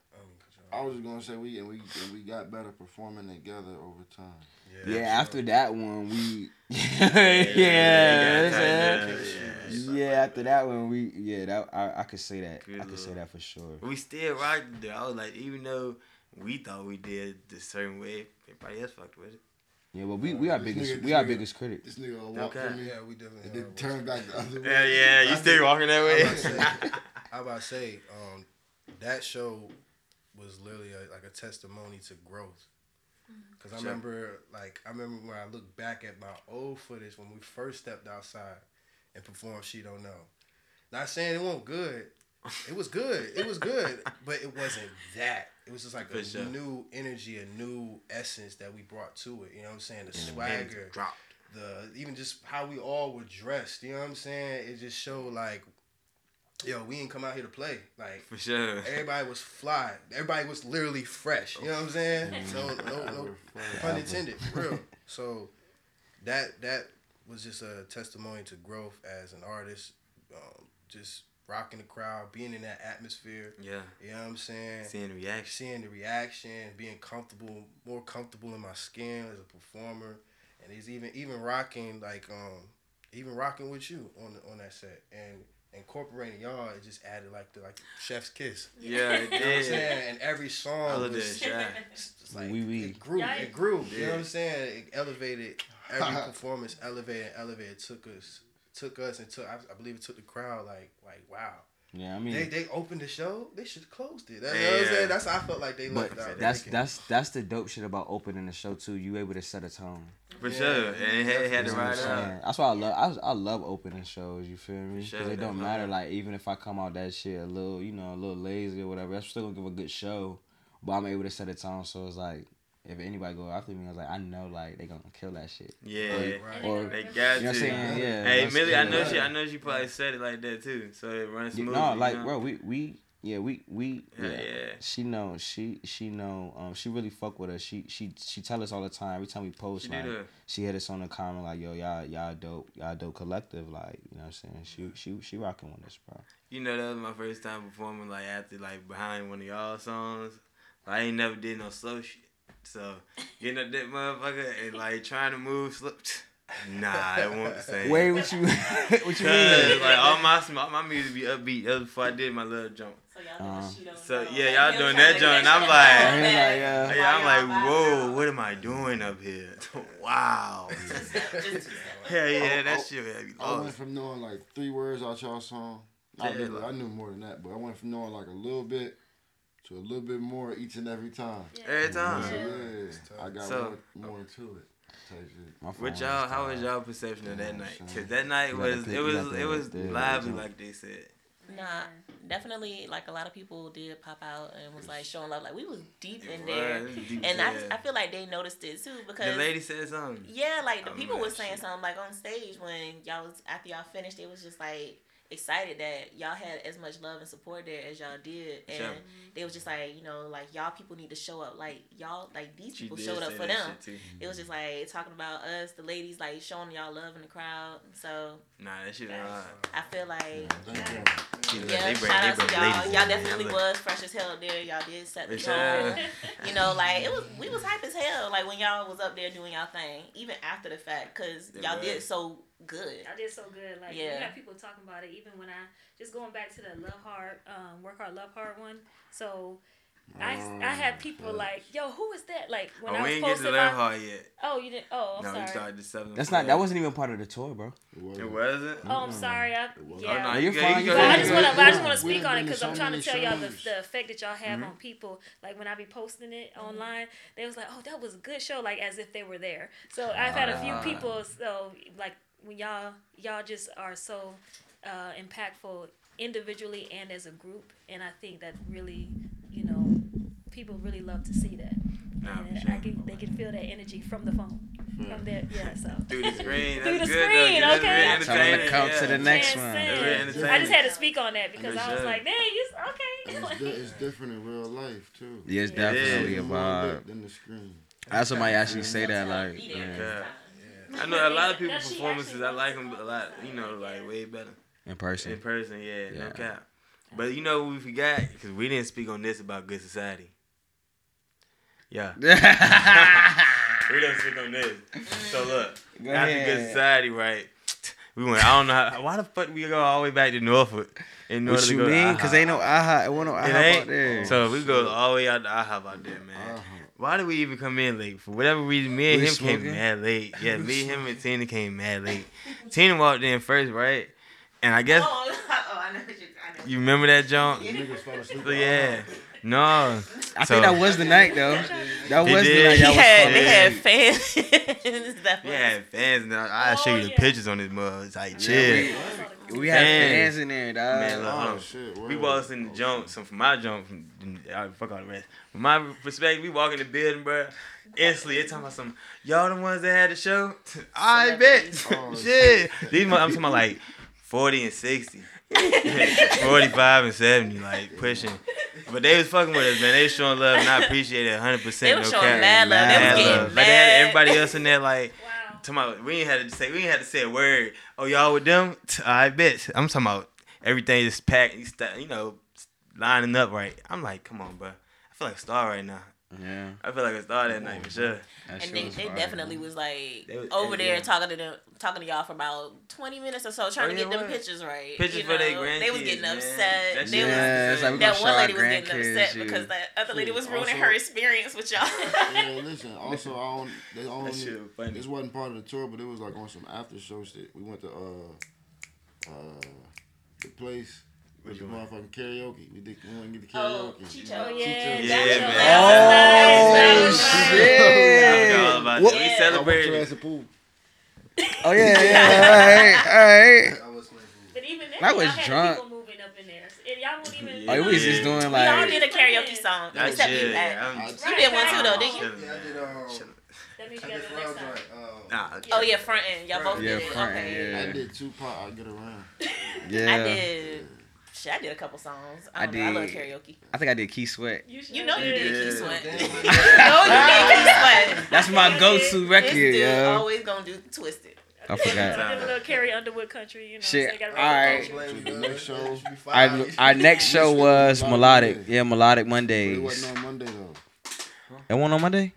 Speaker 4: I don't mean to cut you
Speaker 3: I
Speaker 4: off.
Speaker 3: was just gonna say we and we and we got better performing together over time.
Speaker 1: Yeah,
Speaker 4: for
Speaker 1: after
Speaker 4: sure.
Speaker 1: that one we
Speaker 2: yeah,
Speaker 1: yeah,
Speaker 2: yeah,
Speaker 1: yeah,
Speaker 2: yeah.
Speaker 1: yeah, after that one we yeah that I, I could say that
Speaker 2: Good
Speaker 1: I could say that for sure.
Speaker 2: We still rocked there. I was like, even though we thought we did the certain way, everybody else fucked with it.
Speaker 1: Yeah, but we we our
Speaker 3: This
Speaker 1: biggest
Speaker 3: nigga-
Speaker 1: we our
Speaker 3: this nigga-
Speaker 1: biggest critic.
Speaker 3: This nigga gonna walk
Speaker 2: Okay.
Speaker 3: from me
Speaker 4: Yeah, we definitely.
Speaker 3: and then
Speaker 4: uh,
Speaker 3: turn back the other way.
Speaker 2: Yeah, yeah, you still walking that
Speaker 4: I'm
Speaker 2: way.
Speaker 4: about to say, I'm about to say, um, that show was literally a, like a testimony to growth. Mm-hmm. Cause I
Speaker 2: Sure.
Speaker 4: remember, like, I remember when I look back at my old footage when we first stepped outside and performed "She Don't Know." Not saying it wasn't good, it was good. It was good, but it wasn't that. It was just like
Speaker 2: For
Speaker 4: a
Speaker 2: sure.
Speaker 4: new energy, a new essence that we brought to it. You know what I'm saying? The
Speaker 2: Pins
Speaker 4: swagger,
Speaker 2: dropped.
Speaker 4: the even just how we all were dressed. You know what I'm saying? It just showed like, yo, we ain't come out here to play. Like
Speaker 2: For sure.
Speaker 4: everybody was fly. Everybody was literally fresh. You know what I'm saying? So no, no pun intended, for real. So that that was just a testimony to growth as an artist. Um, just rocking the crowd, being in that atmosphere.
Speaker 2: Yeah.
Speaker 4: You know what I'm saying?
Speaker 2: Seeing the reaction.
Speaker 4: Seeing the reaction, being comfortable, more comfortable in my skin as a performer, and he's even even rocking like um even rocking with you on on that set and incorporating y'all. It just added like the like chef's kiss.
Speaker 2: Yeah, it
Speaker 4: You know what I'm saying? And every
Speaker 2: I
Speaker 4: song
Speaker 2: love
Speaker 4: was
Speaker 2: that shot.
Speaker 4: it's like
Speaker 1: Oui, oui.
Speaker 4: it grew,
Speaker 5: Yeah,
Speaker 4: it grew. You know what I'm saying? It elevated every performance, elevated, elevated. Took us, took us, and took. I, I believe it took the crowd like, like wow.
Speaker 1: Yeah, I mean,
Speaker 4: They they opened the show. They should have closed it. That's
Speaker 2: Yeah,
Speaker 4: what I'm saying. That's how I felt like they
Speaker 1: but
Speaker 4: left out.
Speaker 1: that's
Speaker 4: thinking,
Speaker 1: that's that's the dope shit about opening the show too. You able to set a tone.
Speaker 2: For
Speaker 4: Yeah,
Speaker 2: sure. And it had, it had
Speaker 1: You
Speaker 2: to
Speaker 1: what I'm
Speaker 2: ride out.
Speaker 1: That's why I love I, I love opening shows. You feel me? Because
Speaker 2: sure,
Speaker 1: it don't matter. Like even if I come out that shit a little, you know, a little lazy or whatever, I'm still gonna give a good show. But I'm able to set a tone, so it's like if anybody go after me, I was like, I know like they gonna kill that shit.
Speaker 2: Yeah.
Speaker 4: Right.
Speaker 1: Or
Speaker 2: They got
Speaker 1: you know
Speaker 2: to.
Speaker 1: what I'm saying? Yeah.
Speaker 2: Hey,
Speaker 1: that's
Speaker 2: Millie, I
Speaker 1: true.
Speaker 2: know she, I know she probably said it like that too, so it runs
Speaker 1: Yeah,
Speaker 2: smooth.
Speaker 1: no,
Speaker 2: you
Speaker 1: like
Speaker 2: know?
Speaker 1: bro, we we yeah we we
Speaker 2: Yeah,
Speaker 1: yeah.
Speaker 2: yeah.
Speaker 1: She know she she know um she really fuck with us. She she she tell us all the time every time we post
Speaker 2: She
Speaker 1: like
Speaker 2: did
Speaker 1: she hit us on the comment like yo y'all y'all dope y'all dope collective like you know what I'm saying she she she rocking with us bro.
Speaker 2: you know, that was my first time performing like after like behind one of y'all songs. I ain't never did no slow shit, so getting up that motherfucker and like trying to move slow. Nah, it won't the same.
Speaker 1: Wait, what you what you mean?
Speaker 2: like all my all my music be upbeat. That was before I did my little jump.
Speaker 6: So y'all doing
Speaker 1: Uh,
Speaker 6: she don't
Speaker 2: so, yeah, y'all
Speaker 6: him
Speaker 2: doing that
Speaker 6: to
Speaker 2: joint, I'm
Speaker 6: shit
Speaker 2: like-
Speaker 6: out
Speaker 1: Yeah,
Speaker 6: there.
Speaker 1: yeah.
Speaker 2: Yeah, I'm like, whoa, what am I doing up here? wow.
Speaker 6: out.
Speaker 2: Hell yeah, that shit had me
Speaker 3: I went from knowing like three words out y'all song. I,
Speaker 2: Yeah,
Speaker 3: knew,
Speaker 2: like-
Speaker 3: I knew more than that, but I went from knowing like a little bit to a little bit more each and every time.
Speaker 2: Every time.
Speaker 3: yeah, I got
Speaker 2: So-
Speaker 3: more, more into it. Type shit.
Speaker 1: My phone
Speaker 2: What y'all? How was y'all perception of that night? Cause that night
Speaker 1: You got the
Speaker 2: was
Speaker 1: pic-
Speaker 2: it was it was
Speaker 1: the- the
Speaker 2: lively
Speaker 1: jump.
Speaker 2: like they said.
Speaker 6: Nah, definitely. Like a lot of people did pop out and was like showing love. Like we was deep in
Speaker 2: It
Speaker 6: there,
Speaker 2: deep
Speaker 6: and I just. I feel like they noticed it too because
Speaker 2: the lady said something.
Speaker 6: Yeah, like the
Speaker 2: I
Speaker 6: people
Speaker 2: remember
Speaker 6: was saying
Speaker 2: shit.
Speaker 6: something like on stage when y'all was after y'all finished, it was just like excited that y'all had as much love and support there as y'all did, and
Speaker 2: Sure.
Speaker 6: they was just like you know like y'all people need to show up like y'all like these people showed up for them. It was just like talking about us, the ladies like showing y'all love in the crowd. So
Speaker 2: Nah, that shit was hard.
Speaker 6: I feel like
Speaker 3: Thank you.
Speaker 2: She was like,
Speaker 6: yeah,
Speaker 2: they bring,
Speaker 6: shout
Speaker 2: they
Speaker 6: out to
Speaker 2: bring
Speaker 6: y'all. Y'all definitely
Speaker 2: Look,
Speaker 6: was fresh as hell there. Y'all did set the tone. You know, like it was, we was hype as hell. Like when y'all was up there doing y'all thing, even after the fact, cause y'all did so good.
Speaker 5: I did so good. Like
Speaker 6: Yeah.
Speaker 5: you got people talking about it. Even when I just going back to the love hard, um, work hard, love hard one. So I I had people
Speaker 3: Oh,
Speaker 5: like, yo, who is that? Like when
Speaker 2: Oh,
Speaker 5: I
Speaker 2: we
Speaker 5: was
Speaker 2: ain't get to
Speaker 5: posting
Speaker 2: learn
Speaker 5: my.
Speaker 2: hard yet.
Speaker 5: Oh, you didn't. Oh, I'm
Speaker 2: No, we
Speaker 5: sorry.
Speaker 2: started the seven.
Speaker 1: That's not that wasn't even part of the tour, bro.
Speaker 3: It was.
Speaker 2: It wasn't.
Speaker 5: Oh, I'm sorry. I,
Speaker 3: was.
Speaker 5: yeah.
Speaker 2: Oh, no,
Speaker 1: No,
Speaker 2: you
Speaker 1: you're fine,
Speaker 2: you
Speaker 1: you're
Speaker 5: I just want to, I just want to speak on it because
Speaker 3: so
Speaker 5: I'm trying to
Speaker 3: many
Speaker 5: tell y'all the, the effect that y'all have
Speaker 2: Mhm.
Speaker 5: on people. Like when I be posting it online, they was like, "Oh, that was a good show," like as if they were there. So I've had a few
Speaker 2: Ah.
Speaker 5: people. So like when y'all y'all just are so uh, impactful individually and as a group, and I think that really, you know, people really love to see that.
Speaker 2: Nah,
Speaker 5: and
Speaker 2: for
Speaker 5: I can they can feel that energy from the phone, from there. Yeah, so.
Speaker 2: Through the screen.
Speaker 5: Through
Speaker 2: That's
Speaker 5: the
Speaker 2: good,
Speaker 5: screen,
Speaker 2: though. That's
Speaker 5: okay.
Speaker 2: very
Speaker 1: Tell 'em to
Speaker 2: entertaining,
Speaker 1: come to the next
Speaker 5: Man,
Speaker 1: one.
Speaker 5: I just had to speak on that because I was
Speaker 2: sure.
Speaker 5: like, "Man, you okay?"
Speaker 3: it's, di- it's different in real life too.
Speaker 1: Yeah, it's
Speaker 2: It
Speaker 1: definitely
Speaker 2: is.
Speaker 1: a
Speaker 3: More
Speaker 1: vibe.
Speaker 3: than the screen.
Speaker 1: I had somebody actually say that like, yeah,
Speaker 2: Yeah.
Speaker 6: time.
Speaker 2: I know a lot of people performances. I like them a lot. You know, like way better
Speaker 1: in person.
Speaker 2: in
Speaker 1: person.
Speaker 2: person. Yeah, no cap. But you know we forgot because we didn't speak on this about Good Society. Yeah, we didn't speak on this. So look,
Speaker 1: Go
Speaker 2: after
Speaker 1: ahead.
Speaker 2: Good Society, right? We went. I don't know how, why the fuck we go all the way back to Norfolk in order
Speaker 1: What
Speaker 2: to
Speaker 1: you
Speaker 2: go to
Speaker 1: mean? Cause ain't no IHOP. It wasn't no
Speaker 2: It IHOP
Speaker 1: out there.
Speaker 2: So we go all the way out to IHOP out there, man.
Speaker 3: Uh-huh.
Speaker 2: Why did we even come in late? For whatever reason, me and
Speaker 1: We
Speaker 2: him came mad late. Yeah, me, him, and Tina came mad late. Tina walked in first, right? And I guess
Speaker 6: Oh, oh, I know what you. I know.
Speaker 2: you remember that jump.
Speaker 3: Niggas.
Speaker 2: Yeah. No.
Speaker 1: I
Speaker 2: So-
Speaker 1: think that was the night though. That was the night.
Speaker 6: He
Speaker 1: Y'all was
Speaker 6: had,
Speaker 1: falling
Speaker 6: they had fans. that
Speaker 2: Yeah, fans. Now I'll show
Speaker 5: Oh,
Speaker 2: you the
Speaker 5: yeah.
Speaker 2: pictures on this mug. It's like
Speaker 1: Yeah,
Speaker 2: chill.
Speaker 1: we- We had
Speaker 2: Fans.
Speaker 1: fans in there, dog.
Speaker 2: Man, look,
Speaker 3: Oh
Speaker 2: on.
Speaker 3: shit!
Speaker 2: We
Speaker 3: word.
Speaker 2: walked in the jump. So from my jump, from I fuck all the rest. From my perspective, we walk in the building, bro. Instantly, they talking about some y'all the ones that had the show. I bet.
Speaker 3: Oh,
Speaker 2: shit. These mo- I'm talking about like 40 and 60. 45 and 70, like pushing. But they was fucking with us, man. They was showing love, and I appreciate it 100. percent
Speaker 6: They
Speaker 2: No
Speaker 6: was showing
Speaker 2: cap.
Speaker 6: mad love. They was getting
Speaker 2: love. Like they had everybody else in there, like.
Speaker 5: Wow.
Speaker 2: Talking we ain't had to say we ain't had to say a word. Oh, y'all with them? I bet. I'm talking about everything is packed. You, know, lining up right. I'm like, come on, bro. I feel like star right now.
Speaker 1: Yeah.
Speaker 2: I feel like a star that night for sure.
Speaker 1: That
Speaker 6: And they, they
Speaker 1: fire,
Speaker 6: definitely
Speaker 1: man.
Speaker 6: was like
Speaker 2: was-
Speaker 6: over
Speaker 2: yeah.
Speaker 6: there talking to them, talking to y'all for about twenty minutes or so, trying
Speaker 2: Oh,
Speaker 6: to get them
Speaker 2: what?
Speaker 6: pictures right.
Speaker 2: Pictures
Speaker 6: you
Speaker 2: for their
Speaker 6: know? They was getting
Speaker 2: man.
Speaker 6: upset.
Speaker 2: That
Speaker 6: They
Speaker 2: shit
Speaker 6: was,
Speaker 1: like
Speaker 6: that one lady was getting upset
Speaker 1: you.
Speaker 6: because that other lady was ruining
Speaker 3: Also-
Speaker 6: her experience with y'all.
Speaker 3: Yeah, listen. Also, I own. They own.
Speaker 2: That shit was funny.
Speaker 3: This wasn't part of the tour, but it was like on some after show shit. We went to uh, uh, the place with the motherfucking karaoke. We did. We went to get the
Speaker 6: oh,
Speaker 3: karaoke.
Speaker 6: Chicho.
Speaker 5: Oh yeah,
Speaker 2: Yeah,
Speaker 5: that's
Speaker 2: man.
Speaker 5: last
Speaker 1: Oh,
Speaker 5: night.
Speaker 1: shit.
Speaker 2: I forgot all about
Speaker 1: What-
Speaker 2: that. We
Speaker 6: Yeah.
Speaker 3: I
Speaker 2: celebrated.
Speaker 3: the pool.
Speaker 1: Oh yeah, yeah. all right, all right.
Speaker 4: I was playing food.
Speaker 5: But even then,
Speaker 1: I was
Speaker 5: y'all had
Speaker 1: drunk.
Speaker 5: people moving up in there. And y'all wouldn't even.
Speaker 2: Yeah.
Speaker 1: Oh, we was just
Speaker 2: Yeah.
Speaker 1: doing
Speaker 6: We all did a karaoke song,
Speaker 2: That
Speaker 6: except
Speaker 2: shit,
Speaker 6: you. Pat.
Speaker 2: I'm-
Speaker 3: I-
Speaker 6: You did one too, though, didn't you?
Speaker 2: Chilling,
Speaker 4: Yeah, I did.
Speaker 2: man.
Speaker 4: Um,
Speaker 2: Chilling.
Speaker 5: That means you gotta next time.
Speaker 4: joint. Um,
Speaker 2: Nah,
Speaker 6: Oh yeah, front end. Y'all both
Speaker 1: Yeah,
Speaker 6: did it.
Speaker 1: front
Speaker 6: okay.
Speaker 1: end,
Speaker 3: I
Speaker 1: Yeah.
Speaker 3: did Tupac. I get around.
Speaker 1: Yeah.
Speaker 6: I did. Shit, I did a couple songs. I,
Speaker 1: I
Speaker 6: don't know, I love karaoke.
Speaker 1: I think I did Keith Sweat.
Speaker 5: You,
Speaker 6: You know you did
Speaker 2: Yeah.
Speaker 6: Keith Sweat.
Speaker 4: Damn.
Speaker 6: no, you did Keith Sweat.
Speaker 1: That's my go-to record, yo.
Speaker 6: always gonna do Twisted.
Speaker 1: I
Speaker 5: Yeah,
Speaker 1: forgot.
Speaker 5: did a little Carrie Underwood country, you know.
Speaker 1: Shit,
Speaker 5: So gotta
Speaker 1: alright.
Speaker 5: roll with the culture.
Speaker 3: The next show.
Speaker 1: Our, our next show was melodic. Yeah, melodic
Speaker 3: But it
Speaker 1: Mondays.
Speaker 3: wasn't on Monday though.
Speaker 1: It went on Monday.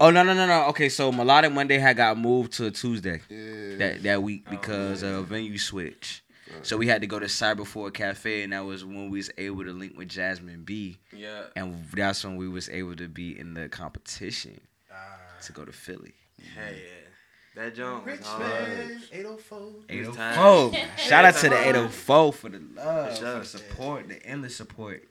Speaker 1: Oh no no no no. Okay, so melodic Monday had got moved to a Tuesday
Speaker 3: Yeah.
Speaker 1: that that week oh, because of venue switch. So we had to go to Cyber Four Cafe, and that was when we was able to link with Jasmine B,
Speaker 2: Yeah.
Speaker 1: and that's when we was able to be in the competition
Speaker 4: Ah.
Speaker 1: to go to Philly.
Speaker 2: Hey, yeah. That jump was
Speaker 4: Rich
Speaker 2: hard.
Speaker 4: man, 804.
Speaker 2: It
Speaker 1: 804. Shout out to the 804 for the love,
Speaker 2: For
Speaker 1: for the support, the endless support,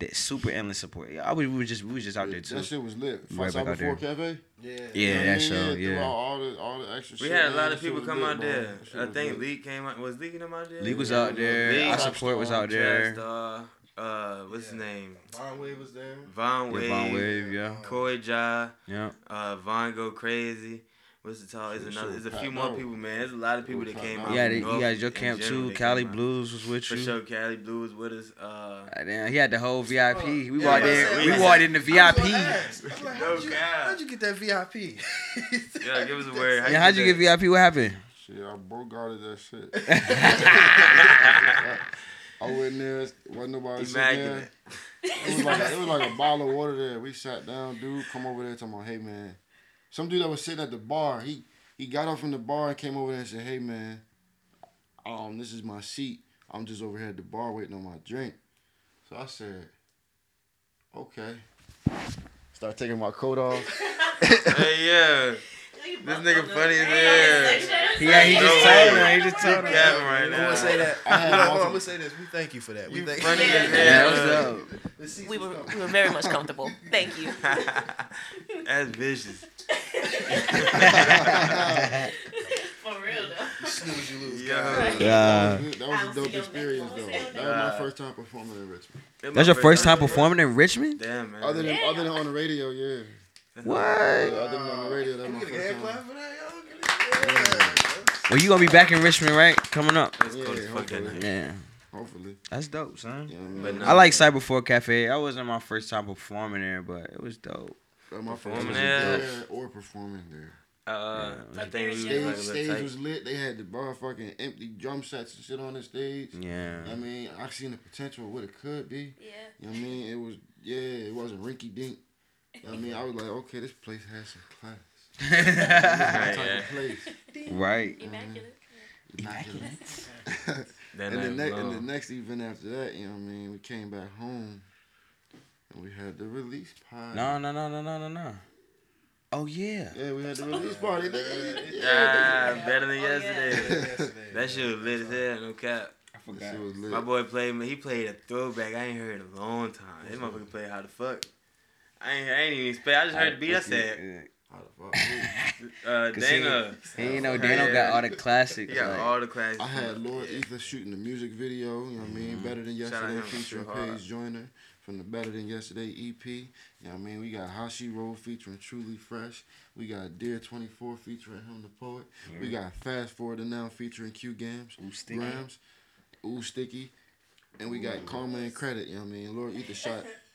Speaker 1: the super endless support. Yeah, I was, we was just we was just out there too.
Speaker 3: That shit was lit.
Speaker 1: Right
Speaker 3: Fight
Speaker 1: back out
Speaker 3: 4
Speaker 1: there.
Speaker 3: Cafe.
Speaker 4: Yeah.
Speaker 1: Yeah,
Speaker 3: You know what I
Speaker 1: that
Speaker 3: mean?
Speaker 1: show,
Speaker 3: through
Speaker 1: yeah.
Speaker 3: All, all the all the extra
Speaker 2: We
Speaker 3: shit.
Speaker 2: had a lot
Speaker 3: that
Speaker 2: of people come
Speaker 3: lit,
Speaker 2: out
Speaker 3: bro.
Speaker 2: there. I think
Speaker 3: lit.
Speaker 2: Leak came out. Was Leak them out there?
Speaker 1: League was
Speaker 3: Yeah,
Speaker 1: out there.
Speaker 2: League.
Speaker 1: Our support was out there.
Speaker 2: Star, uh, what's his name?
Speaker 4: Von Wave was there.
Speaker 2: Von
Speaker 1: Yeah,
Speaker 2: Wave.
Speaker 1: Von Wave, yeah,
Speaker 2: Coy Ja.
Speaker 1: yeah.
Speaker 2: Uh, Von Go Crazy. What's the tall? There's another. There's a few more people, man. There's a lot of people that came
Speaker 3: packed
Speaker 2: out.
Speaker 1: You
Speaker 3: out.
Speaker 1: had,
Speaker 2: from
Speaker 1: you
Speaker 2: North
Speaker 1: guys your camp too. Cali. Blues was with you.
Speaker 2: For
Speaker 1: you.
Speaker 2: sure, Cali Blues with us. Uh,
Speaker 1: Ah, Damn, he had the whole VIP. We
Speaker 4: Yeah,
Speaker 1: walked in. We
Speaker 2: we-
Speaker 1: walked in the
Speaker 4: I was
Speaker 1: VIP.
Speaker 4: ask. I'm like,
Speaker 2: No
Speaker 4: how'd, you, how'd you get that VIP?
Speaker 2: yeah, give us a word.
Speaker 1: Yeah, how'd you get VIP? What happened?
Speaker 3: Shit, I broke out of that shit. I went in there, wasn't nobody sitting there. It was, like, it was like a bottle of water there. We sat down, dude, come over there talking about, hey man. Some dude that was sitting at the bar, he he got up from the bar and came over there and said, hey man, um, this is my seat. I'm just over here at the bar waiting on my drink. So I said, okay. Start taking my coat off.
Speaker 2: hey, yeah. This nigga funny as hell.
Speaker 1: Yeah, he just
Speaker 2: way.
Speaker 1: told him. He just
Speaker 2: You
Speaker 1: told him.
Speaker 2: capping right
Speaker 4: I'm
Speaker 2: now.
Speaker 4: gonna say that.
Speaker 3: I had
Speaker 4: Hold on, hold on, I'm gonna say this. We thank you for that. We
Speaker 2: You
Speaker 4: thank
Speaker 2: funny
Speaker 6: Yeah.
Speaker 2: as
Speaker 1: Yeah,
Speaker 2: hell.
Speaker 1: what's up?
Speaker 6: We were we were very much comfortable. Thank you.
Speaker 2: That's vicious.
Speaker 6: For real though.
Speaker 4: You snooze, you lose.
Speaker 2: Yo.
Speaker 4: guys.
Speaker 1: Yeah.
Speaker 3: That was a
Speaker 6: I'll
Speaker 3: dope experience though. That was my first time performing in Richmond.
Speaker 1: That's your first time performing in Richmond?
Speaker 2: Damn, man.
Speaker 3: Other than other than on the radio, yeah.
Speaker 1: What?
Speaker 3: Yeah, other than on the radio, that
Speaker 4: Can
Speaker 3: was
Speaker 4: we
Speaker 3: my
Speaker 4: get a hand
Speaker 3: first
Speaker 4: clap
Speaker 3: time.
Speaker 4: for that, y'all? Get it- Yeah.
Speaker 1: Well, you gonna be back in Richmond, right? Coming up.
Speaker 2: It's cool as
Speaker 3: Yeah,
Speaker 2: fuck that
Speaker 3: hopefully.
Speaker 2: night.
Speaker 1: Yeah,
Speaker 3: Hopefully.
Speaker 1: that's dope, son.
Speaker 3: Yeah, man.
Speaker 2: But no.
Speaker 1: I like Cyber Four Cafe. That wasn't my first time performing there, but it was dope.
Speaker 3: That my first
Speaker 2: Performing
Speaker 3: time
Speaker 2: there.
Speaker 3: there or performing there.
Speaker 2: Uh,
Speaker 1: Yeah.
Speaker 2: I think we was
Speaker 3: Stage,
Speaker 2: like
Speaker 3: stage
Speaker 2: tight.
Speaker 3: was lit. They had the motherfucking empty drum sets and shit on the stage.
Speaker 1: Yeah.
Speaker 3: I mean, I seen the potential of what it could be.
Speaker 5: Yeah.
Speaker 3: You know what I mean? It was, yeah, it wasn't rinky dink. You know what I mean? I was like, okay, this place has some class.
Speaker 2: Right,
Speaker 3: type
Speaker 2: yeah.
Speaker 3: of place.
Speaker 1: right.
Speaker 5: Immaculate.
Speaker 3: Immaculate.
Speaker 2: That
Speaker 3: and, the
Speaker 2: night
Speaker 3: next,
Speaker 2: was
Speaker 3: and the next event after that, you know what I mean? We came back home and we had the release party.
Speaker 1: No, no, no, no, no, no, no. Oh yeah.
Speaker 3: Yeah, we had the release party. nigga.
Speaker 2: Ah,
Speaker 3: Yeah,
Speaker 2: better than
Speaker 6: Oh,
Speaker 2: yesterday.
Speaker 4: Yesterday.
Speaker 2: That shit was lit as hell, no cap.
Speaker 1: I
Speaker 3: that shit was lit.
Speaker 2: My boy played me. He played a throwback. I ain't heard in a long time. This motherfucker played how the fuck. I ain't, I ain't even expect. I just heard the beat. I said,
Speaker 3: How the fuck?
Speaker 2: Uh,
Speaker 1: 'Cause he- He ain't know Dano got all the classics.
Speaker 2: He got
Speaker 1: like-
Speaker 2: all the classics.
Speaker 3: I had Lord Ether shooting the music video, you know what I mean? Better Than Yesterday
Speaker 2: him,
Speaker 3: featuring. Paige Joyner from the Better Than Yesterday EP. You know what I mean? We got Hashi Roll featuring Truelee Fresh. We got Dear 24 featuring Him the Poet. We got Fast Forward to Now featuring Q Games.
Speaker 1: Ooh, Sticky.
Speaker 3: Grams. Ooh Sticky. And we got Karma and Credit, you know what I mean? Lord Ether shot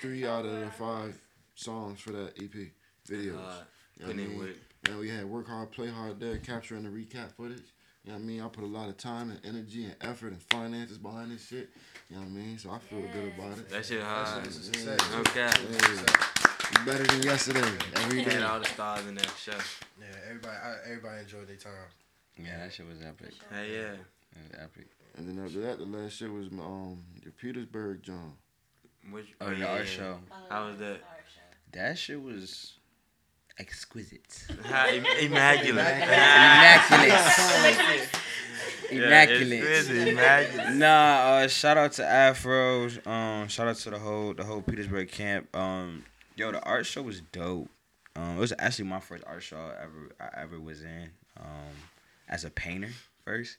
Speaker 3: three out of the five songs for that EP videos.
Speaker 2: Uh,
Speaker 3: You know what I mean?
Speaker 2: work.
Speaker 3: And we had work hard, play hard there, capturing the recap footage. You know what I mean? I put a lot of time and energy and effort and finances behind this shit. You know what I mean? So I feel good about it.
Speaker 2: That shit hard.
Speaker 4: It's a success.
Speaker 2: Okay.
Speaker 3: Hey, better than yesterday. Every
Speaker 2: He had
Speaker 3: day.
Speaker 2: all the stars in that show.
Speaker 4: Yeah, everybody, I, everybody enjoyed their time.
Speaker 1: Yeah, that shit was epic.
Speaker 2: Hey, yeah.
Speaker 1: It was epic.
Speaker 3: And then after that, the last shit was my, um the Petersburg John.
Speaker 2: Which,
Speaker 1: Oh, the art show.
Speaker 2: How was that?
Speaker 1: That shit was exquisite.
Speaker 2: How, immaculate.
Speaker 1: Immaculate. Immaculate.
Speaker 2: Yeah, immaculate.
Speaker 1: Nah, uh, shout out to Afro. Um, shout out to the whole the whole Petersburg camp. Um, yo, the art show was dope. Um, it was actually my first art show I ever I ever was in. Um, as a painter first,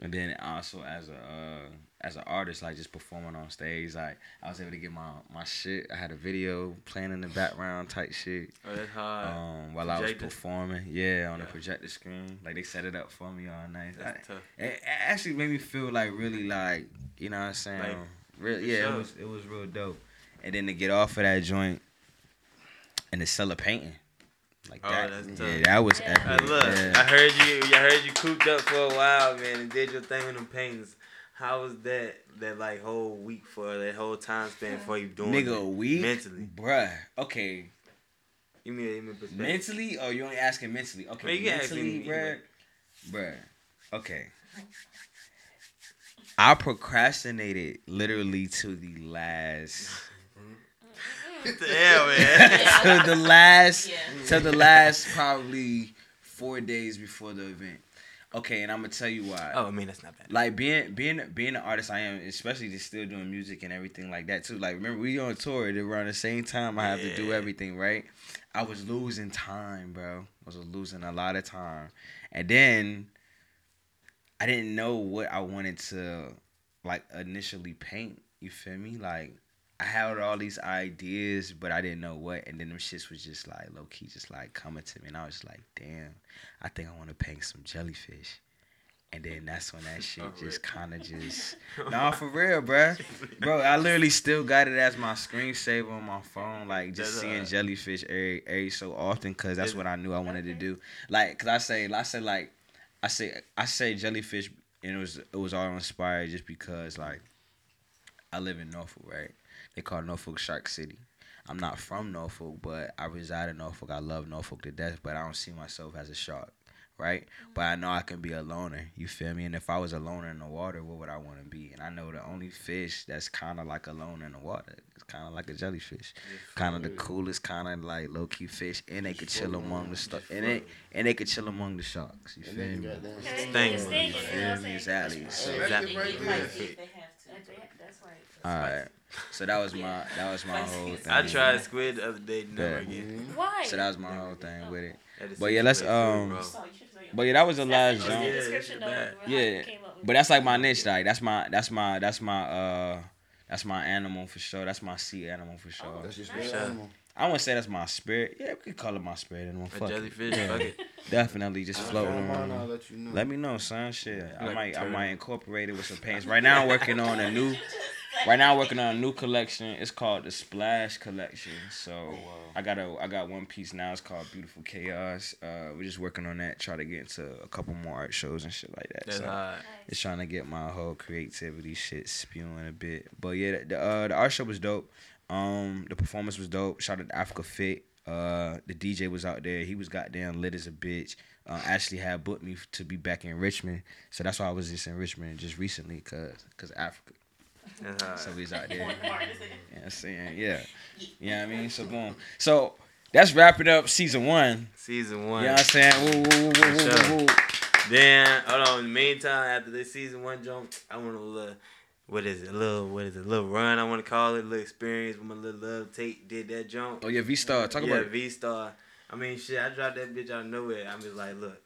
Speaker 1: and then also as a uh, as an artist, like just performing on stage. Like I was able to get my my shit. I had a video playing in the background type shit.
Speaker 2: Oh, that's hard.
Speaker 1: Um, while I was performing, yeah, on the projector screen, like they set it up for me all nice. I-
Speaker 2: That's tough.
Speaker 1: it, it actually made me feel like really like you know what I'm saying.
Speaker 2: Like,
Speaker 1: Real, yeah,
Speaker 2: sure.
Speaker 1: it was it was real dope. And then to get off of that joint and to sell a painting. Like
Speaker 2: Oh,
Speaker 1: that,
Speaker 2: that's
Speaker 1: yeah, that was
Speaker 5: Yeah.
Speaker 2: Hey,
Speaker 1: epic.
Speaker 2: look,
Speaker 1: yeah.
Speaker 2: I heard you. I heard you cooped up for a while, man, and did your thing with them paintings. How was that? That like whole week for that whole time span for you doing
Speaker 1: Nigga,
Speaker 2: it?
Speaker 1: a week,
Speaker 2: mentally.
Speaker 1: bruh. Okay,
Speaker 2: Give me, give me a perspective.
Speaker 1: mentally, or you only asking mentally? Okay,
Speaker 2: Man, you
Speaker 1: mentally,
Speaker 2: me
Speaker 1: bruh,
Speaker 2: anyway.
Speaker 1: bruh. Okay, I procrastinated literally to the last.
Speaker 2: What the hell, man?
Speaker 1: to the last
Speaker 6: Yeah.
Speaker 1: to the last probably four days before the event. Okay, and I'm gonna tell you why.
Speaker 2: oh, I mean that's not bad.
Speaker 1: Like being being being an artist I am, especially just still doing music and everything like that too. Like remember we on tour at around the same time I have to do everything, right? I was losing time, bro. I was losing a lot of time. And then I didn't know what I wanted to like initially paint. You feel me? Like I had all these ideas, but I didn't know what. And then them shits was just like low key, just like coming to me, and I was like, damn, I think I want to paint some jellyfish. And then that's when that shit
Speaker 2: Oh,
Speaker 1: just kind of just nah for real, bro. Bro, I literally still got it as my screensaver on my phone, like just
Speaker 2: That's
Speaker 1: seeing
Speaker 2: hard.
Speaker 1: jellyfish every every so often, cause that's what I knew I wanted to do. Like, cause I say, I say like, I say I say jellyfish, and it was it was all inspired just because like, I live in Norfolk, right? They call Norfolk Shark City. I'm not from Norfolk, but I reside in Norfolk. I love Norfolk to death, but I don't see myself as a shark, right? Mm-hmm. But I know I can be a loner. You feel me? And if I was a loner in the water, what would I want to be? And I know the only fish that's kind of like a loner in the water is kind of like a jellyfish. Kind of the coolest, kind of like low key fish, and they could chill among the stuff, and they and they could chill among the sharks. You
Speaker 3: And
Speaker 1: feel me?
Speaker 3: you got that.
Speaker 5: Okay,
Speaker 2: Sting.
Speaker 5: you know what I'm
Speaker 1: Yeah,
Speaker 5: saying?
Speaker 1: exactly.
Speaker 2: Exactly.
Speaker 4: Right there.
Speaker 6: have to. They have to.
Speaker 5: That's, it, that's right.
Speaker 1: all right. So that was my that was my whole. Thing.
Speaker 2: I tried squid the other day. Never
Speaker 1: Yeah.
Speaker 2: again.
Speaker 5: Why?
Speaker 1: So that was my whole thing with it. But yeah, let's,
Speaker 2: some good food,
Speaker 1: um,
Speaker 2: bro.
Speaker 6: So you should say-
Speaker 1: But yeah, that was the last
Speaker 5: That's
Speaker 2: jump. Yeah,
Speaker 5: description
Speaker 2: it's
Speaker 5: of
Speaker 2: bad.
Speaker 5: how you
Speaker 1: Yeah.
Speaker 5: came up with
Speaker 1: But that's like my niche. Like that's my that's my that's my uh that's my animal for sure. That's my sea animal for sure.
Speaker 3: That's your
Speaker 5: Nice.
Speaker 3: spirit animal.
Speaker 1: I wouldn't say that's my spirit. Yeah, we could call it my spirit animal.
Speaker 2: A
Speaker 1: Fuck it.
Speaker 2: jellyfish. Fuck it.
Speaker 1: Definitely just floating
Speaker 3: find I'll
Speaker 1: around.
Speaker 3: let you know.
Speaker 1: Let me know, son. Shit, I might I might incorporate it with some paints. Right now, I'm working on a new. Right now, I'm working on a new collection. It's called the Splash Collection. So I got a I got one piece now. It's called Beautiful Chaos. Uh, we're just working on that. Try to get into a couple more art shows and shit like that.
Speaker 2: That's
Speaker 1: so.
Speaker 2: hard.
Speaker 1: Just trying to get my whole creativity shit spewing a bit. But yeah, the uh, the art show was dope. Um, the performance was dope. Shout out to Africa Fit. Uh, the DJ was out there. He was goddamn lit as a bitch. Uh, actually had booked me to be back in Richmond, so that's why I was just in Richmond just recently, cause cause Africa.
Speaker 2: That's hard.
Speaker 1: So he's out there. You know I'm saying? Yeah. You know what I mean? So boom. So that's wrapping up season one.
Speaker 2: Season
Speaker 1: You know
Speaker 2: one.
Speaker 1: what I'm saying? Woo, woo, woo, woo, woo,
Speaker 2: sure.
Speaker 1: woo, woo.
Speaker 2: Then hold on. In the meantime, after this season one jump, I want a little. What is it? A little. What is it? A little run. I want to call it. A little experience with my little love. Tate did that jump.
Speaker 1: Oh yeah, V Star. Talk
Speaker 2: yeah,
Speaker 1: about it.
Speaker 2: V Star. I mean, shit, I dropped that bitch out of nowhere. I'm just like, look,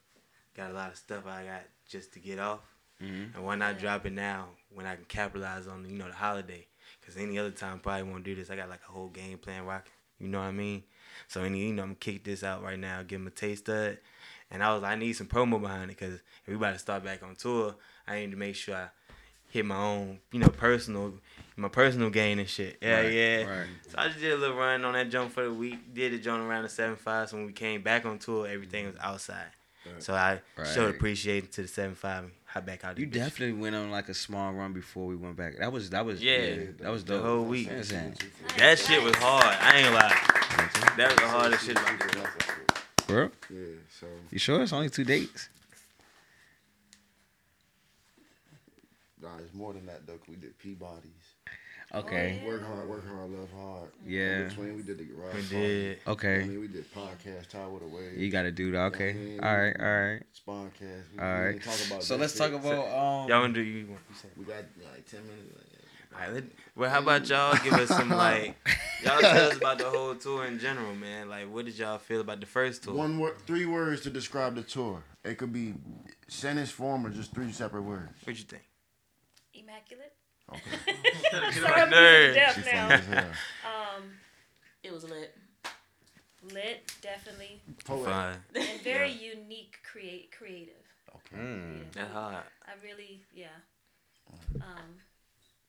Speaker 2: got a lot of stuff I got just to get off.
Speaker 1: Mhm.
Speaker 2: And why not drop it now when I can capitalize on, you know, the holiday? Because any other time, probably won't do this. I got like a whole game plan rocking. You know what I mean? So, any, you know, I'm to kick this out right now, give them a taste of it. And I was like, I need some promo behind it because everybody to start back on tour, I need to make sure I hit my own, you know, personal, my personal gain and shit. Yeah,
Speaker 1: Right,
Speaker 2: yeah.
Speaker 1: right.
Speaker 2: So I just did a little run on that jump for the week. Did a jump around the seven five. So when we came back on tour, everything was mm. outside. So I
Speaker 1: Right.
Speaker 2: showed appreciation to the seven five hop back out.
Speaker 1: You
Speaker 2: bitch.
Speaker 1: definitely went on like a small run before we went back. That was that was
Speaker 2: Yeah.
Speaker 1: that was
Speaker 2: The whole week.
Speaker 1: You know what I'm?
Speaker 2: That shit was hard. I ain't gonna lie. That was the hardest shit about the trip.
Speaker 1: Bro,
Speaker 3: Yeah, so
Speaker 1: you sure it's only two dates?
Speaker 3: nah, it's more than that though. 'cause we did Peabody's.
Speaker 1: Okay.
Speaker 3: Work hard, work hard, love hard.
Speaker 1: Yeah.
Speaker 3: In between, we did the garage.
Speaker 2: We
Speaker 3: party.
Speaker 2: did.
Speaker 3: I
Speaker 1: Okay.
Speaker 3: mean, we did podcast, Tie with a Wave.
Speaker 1: You got to do that. Okay.
Speaker 3: Yeah.
Speaker 1: All right. All right.
Speaker 3: Spawncast. We,
Speaker 1: All
Speaker 3: we
Speaker 1: right.
Speaker 3: ain't talk about
Speaker 1: So
Speaker 3: that
Speaker 1: let's
Speaker 3: shit.
Speaker 1: talk about um.
Speaker 2: Y'all wanna do you? you said-
Speaker 3: We got like ten minutes. Like,
Speaker 2: All right, let, well, how about y'all give us some like, y'all tell us about the whole tour in general, man. Like, what did y'all feel about the first tour?
Speaker 3: One word, three words to describe the tour. It could be sentence form or just three separate words.
Speaker 2: What you think?
Speaker 5: Immaculate.
Speaker 3: Okay.
Speaker 5: I'm
Speaker 2: Get
Speaker 5: sorry, I'm
Speaker 2: my nerves.
Speaker 5: deaf
Speaker 3: She
Speaker 5: now.
Speaker 3: funny as hell.
Speaker 5: Um,
Speaker 6: It was lit.
Speaker 5: lit, definitely,
Speaker 3: Poet.
Speaker 2: Fine.
Speaker 5: and very unique, create, creative.
Speaker 1: Mm.
Speaker 2: That's hard.
Speaker 5: I really, yeah. Um,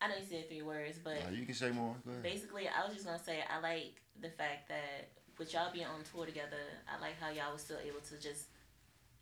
Speaker 6: I know you said three words, but
Speaker 3: Nah, you can say more. Go ahead.
Speaker 6: basically, I was just gonna say I like the fact that with y'all being on tour together, I like how y'all was still able to just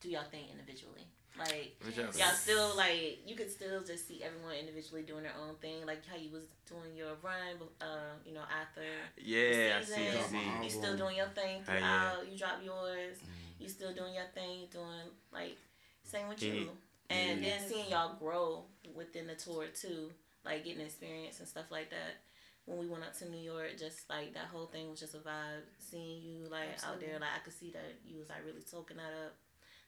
Speaker 6: do y'all thing individually. Like
Speaker 2: What y'all
Speaker 6: y'all still like you could still just see everyone individually doing their own thing. Like how you was doing your run, uh, you know, after
Speaker 2: Yeah, I see. I see.
Speaker 6: you still doing your thing
Speaker 2: Oh, yeah.
Speaker 6: throughout. You drop yours. You still doing your thing. Doing like same with
Speaker 2: Yeah.
Speaker 6: you. And
Speaker 5: Yeah.
Speaker 6: then seeing y'all grow within the tour too, like getting experience and stuff like that. When we went up to New York, just like that whole thing was just a vibe. Seeing you like out there, like I could see that you was like really soaking that up.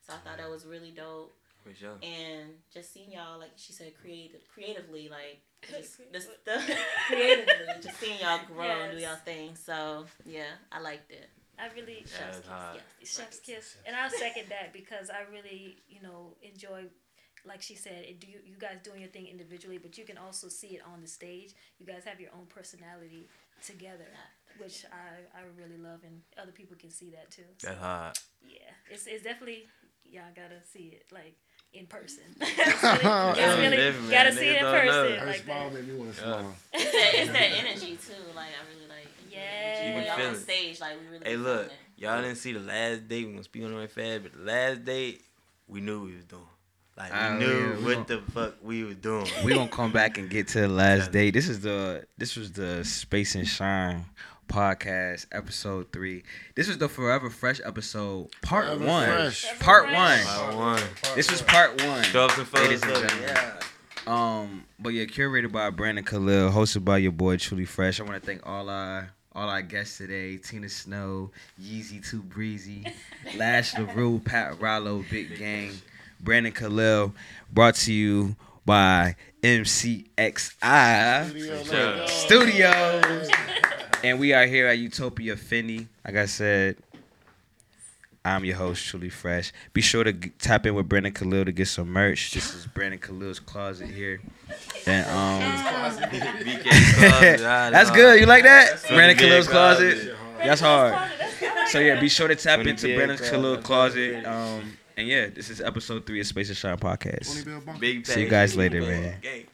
Speaker 6: So I thought that was really dope.
Speaker 2: For sure.
Speaker 6: And just seeing y'all, like she said, creative, creatively, like just the stuff creatively, just seeing y'all grow and do y'all thing. So yeah, I liked it.
Speaker 5: I really
Speaker 2: That
Speaker 5: chef's
Speaker 2: was
Speaker 5: kiss,
Speaker 2: hard.
Speaker 5: yeah, chef's kiss, and I'll second that because I really, you know, enjoy. Like she said, it, do you, you guys doing your thing individually, but you can also see it on the stage. You guys have your own personality together, which I, I really love, and other people can see that too. So,
Speaker 2: That's hard.
Speaker 5: yeah, it's, it's definitely y'all gotta see it like in person. It's really,
Speaker 3: Yeah,
Speaker 5: really
Speaker 2: different,
Speaker 5: gotta
Speaker 2: man.
Speaker 5: see it in
Speaker 2: Niggas know.
Speaker 5: person
Speaker 3: Her
Speaker 5: like
Speaker 3: smile
Speaker 5: that.
Speaker 3: made me want to smile.
Speaker 6: It's that, it's that energy too. Like I really like.
Speaker 5: Yeah.
Speaker 6: When
Speaker 5: You
Speaker 6: y'all
Speaker 2: feel
Speaker 6: on stage, like we really.
Speaker 2: Hey, look,
Speaker 6: it.
Speaker 2: y'all didn't see the last date. We gonna speak on it fast, but the last date, we knew what we was doing. Like we
Speaker 1: Oh,
Speaker 2: knew
Speaker 1: yeah, we
Speaker 2: what the fuck we was doing.
Speaker 1: we gonna come back and get to the last day. This is the this was the Space and Shine podcast episode three. This was the Forever Fresh episode part
Speaker 3: Forever
Speaker 1: one.
Speaker 3: Fresh.
Speaker 1: Part
Speaker 5: Forever
Speaker 1: one.
Speaker 5: Fresh.
Speaker 2: I won.
Speaker 1: This was part one.
Speaker 2: Show up some.
Speaker 1: Ladies and
Speaker 2: of
Speaker 1: gentlemen.
Speaker 2: Yeah.
Speaker 1: Um, but yeah, curated by Brandon Khalil, hosted by your boy Truelee Fresh. I want to thank all our all our guests today: Tina Snow, Yeezy Too Breezy, Lash Lehrue, Pakk Ralo, Big Gang, Brandon Khalil. Brought to you by MCXI
Speaker 3: Studio,
Speaker 2: Sure.
Speaker 3: like,
Speaker 1: Studios, and we are here at Utopia Fenni. Like I said. I'm your host, Truelee Fresh. Be sure to g- tap in with Brandon Khalil to get some merch. This is Brandon Khalil's closet here. And um,
Speaker 2: BK closet,
Speaker 1: that's good. You like that?
Speaker 2: That's
Speaker 1: Brandon Khalil's
Speaker 2: closet.
Speaker 1: closet. That's hard. So yeah, be sure to tap into
Speaker 2: big
Speaker 1: Brandon
Speaker 2: closet.
Speaker 1: Khalil's closet. Um, and yeah, this is episode three of Space and Shine podcast.
Speaker 3: Bill Bunker.
Speaker 2: Big
Speaker 1: See you guys later, man.
Speaker 2: Gang.